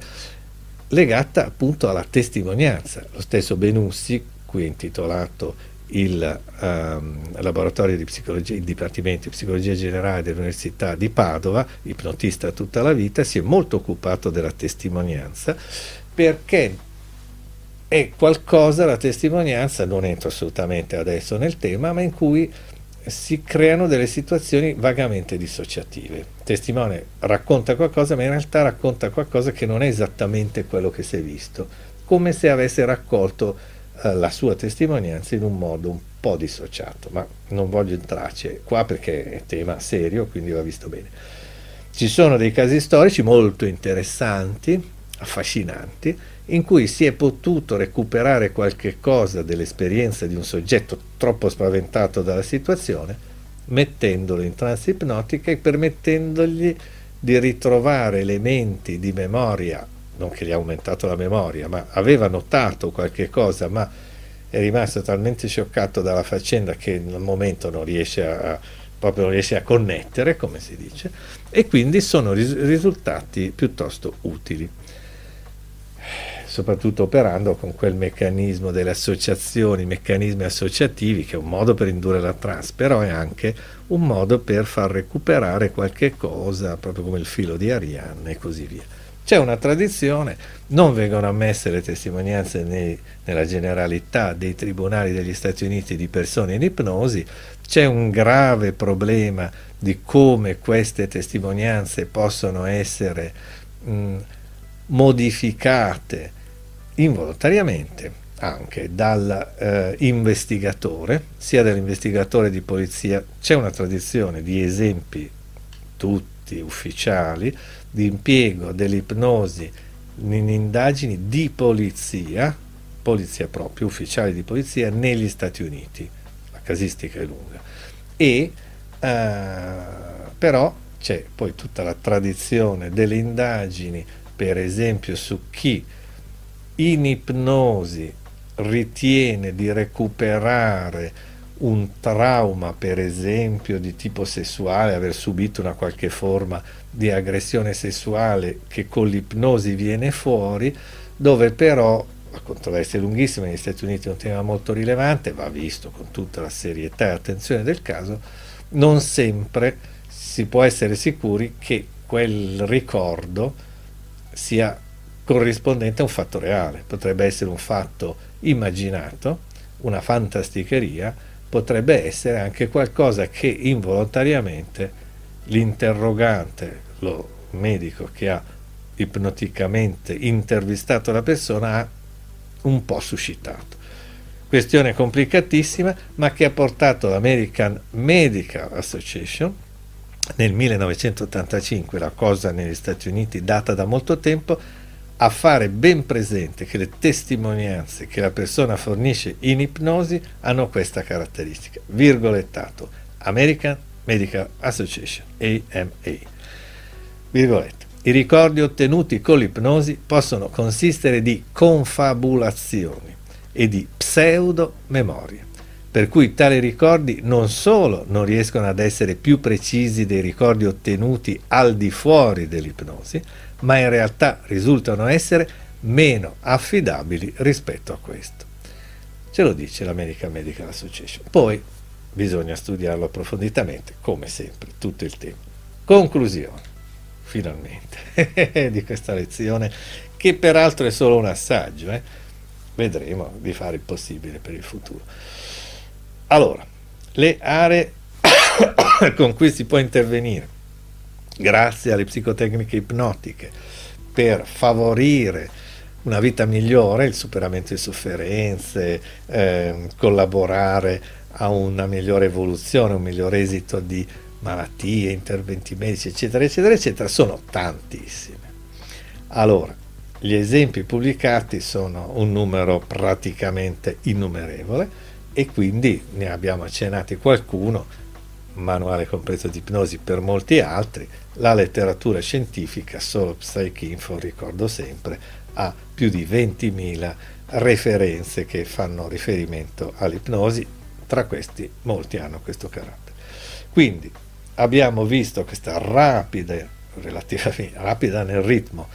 Speaker 1: legata appunto alla testimonianza. Lo stesso Benussi, qui intitolato il um, laboratorio di psicologia, il dipartimento di psicologia generale dell'Università di Padova, ipnotista tutta la vita, si è molto occupato della testimonianza perché è qualcosa, la testimonianza, non entro assolutamente adesso nel tema, ma in cui si creano delle situazioni vagamente dissociative. Il testimone racconta qualcosa, ma in realtà racconta qualcosa che non è esattamente quello che si è visto, come se avesse raccolto la sua testimonianza in un modo un po' dissociato, ma non voglio entrarci qua perché è tema serio, quindi va visto bene. Ci sono dei casi storici molto interessanti, affascinanti, in cui si è potuto recuperare qualche cosa dell'esperienza di un soggetto troppo spaventato dalla situazione, mettendolo in trance ipnotica e permettendogli di ritrovare elementi di memoria, non che gli ha aumentato la memoria, ma aveva notato qualche cosa, ma è rimasto talmente scioccato dalla faccenda che nel momento non riesce a, proprio non riesci a connettere, come si dice, e quindi sono ris- risultati piuttosto utili soprattutto operando con quel meccanismo delle associazioni, meccanismi associativi, che è un modo per indurre la trans, però è anche un modo per far recuperare qualche cosa, proprio come il filo di Arianna e così via. C'è una tradizione, non vengono ammesse le testimonianze nei, nella generalità dei tribunali degli Stati Uniti di persone in ipnosi, c'è un grave problema di come queste testimonianze possono essere mh, modificate involontariamente anche dall'investigatore, eh, sia dall'investigatore di polizia, c'è una tradizione di esempi tutti ufficiali di impiego dell'ipnosi in indagini di polizia, polizia proprio, ufficiali di polizia negli Stati Uniti. La casistica è lunga. E eh, però c'è poi tutta la tradizione delle indagini, per esempio su chi in ipnosi ritiene di recuperare un trauma, per esempio, di tipo sessuale, aver subito una qualche forma di aggressione sessuale che con l'ipnosi viene fuori, dove però la controversia è lunghissima, negli Stati Uniti è un tema molto rilevante, va visto con tutta la serietà e attenzione del caso, non sempre si può essere sicuri che quel ricordo sia corrispondente a un fatto reale, potrebbe essere un fatto immaginato, una fantasticheria, potrebbe essere anche qualcosa che involontariamente l'interrogante, lo medico che ha ipnoticamente intervistato la persona ha un po' suscitato. Questione complicatissima, ma che ha portato l'American Medical Association nel 1985, la cosa negli Stati Uniti data da molto tempo, a fare ben presente che le testimonianze che la persona fornisce in ipnosi hanno questa caratteristica. Virgolettato. American Medical Association, AMA. Virgolette. I ricordi ottenuti con l'ipnosi possono consistere di confabulazioni e di pseudo-memorie, per cui tali ricordi non solo non riescono ad essere più precisi dei ricordi ottenuti al di fuori dell'ipnosi, ma in realtà risultano essere meno affidabili rispetto a questo. Ce lo dice l'American Medical Association. Poi bisogna studiarlo approfonditamente, come sempre, tutto il tempo. Conclusione, finalmente, di questa lezione, che peraltro è solo un assaggio, eh? vedremo di fare il possibile per il futuro. Allora, le aree con cui si può intervenire grazie alle psicotecniche ipnotiche per favorire una vita migliore, il superamento di sofferenze, eh, collaborare a una migliore evoluzione, un miglior esito di malattie, interventi medici, eccetera, eccetera, eccetera, sono tantissime. Allora, gli esempi pubblicati sono un numero praticamente innumerevole e quindi ne abbiamo accennati qualcuno manuale compreso di ipnosi per molti altri, la letteratura scientifica, solo PsychInfo, ricordo sempre, ha più di 20.000 referenze che fanno riferimento all'ipnosi, tra questi molti hanno questo carattere. Quindi abbiamo visto questa rapida, relativamente rapida nel ritmo,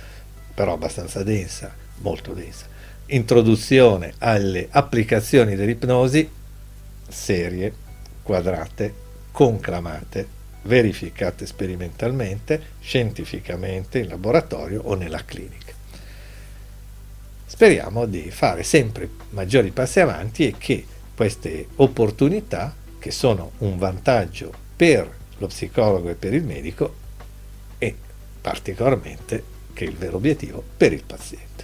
Speaker 1: però abbastanza densa, molto densa, introduzione alle applicazioni dell'ipnosi serie, quadrate, conclamate, verificate sperimentalmente, scientificamente, in laboratorio o nella clinica. Speriamo di fare sempre maggiori passi avanti e che queste opportunità, che sono un vantaggio per lo psicologo e per il medico, e particolarmente, che è il vero obiettivo, per il paziente.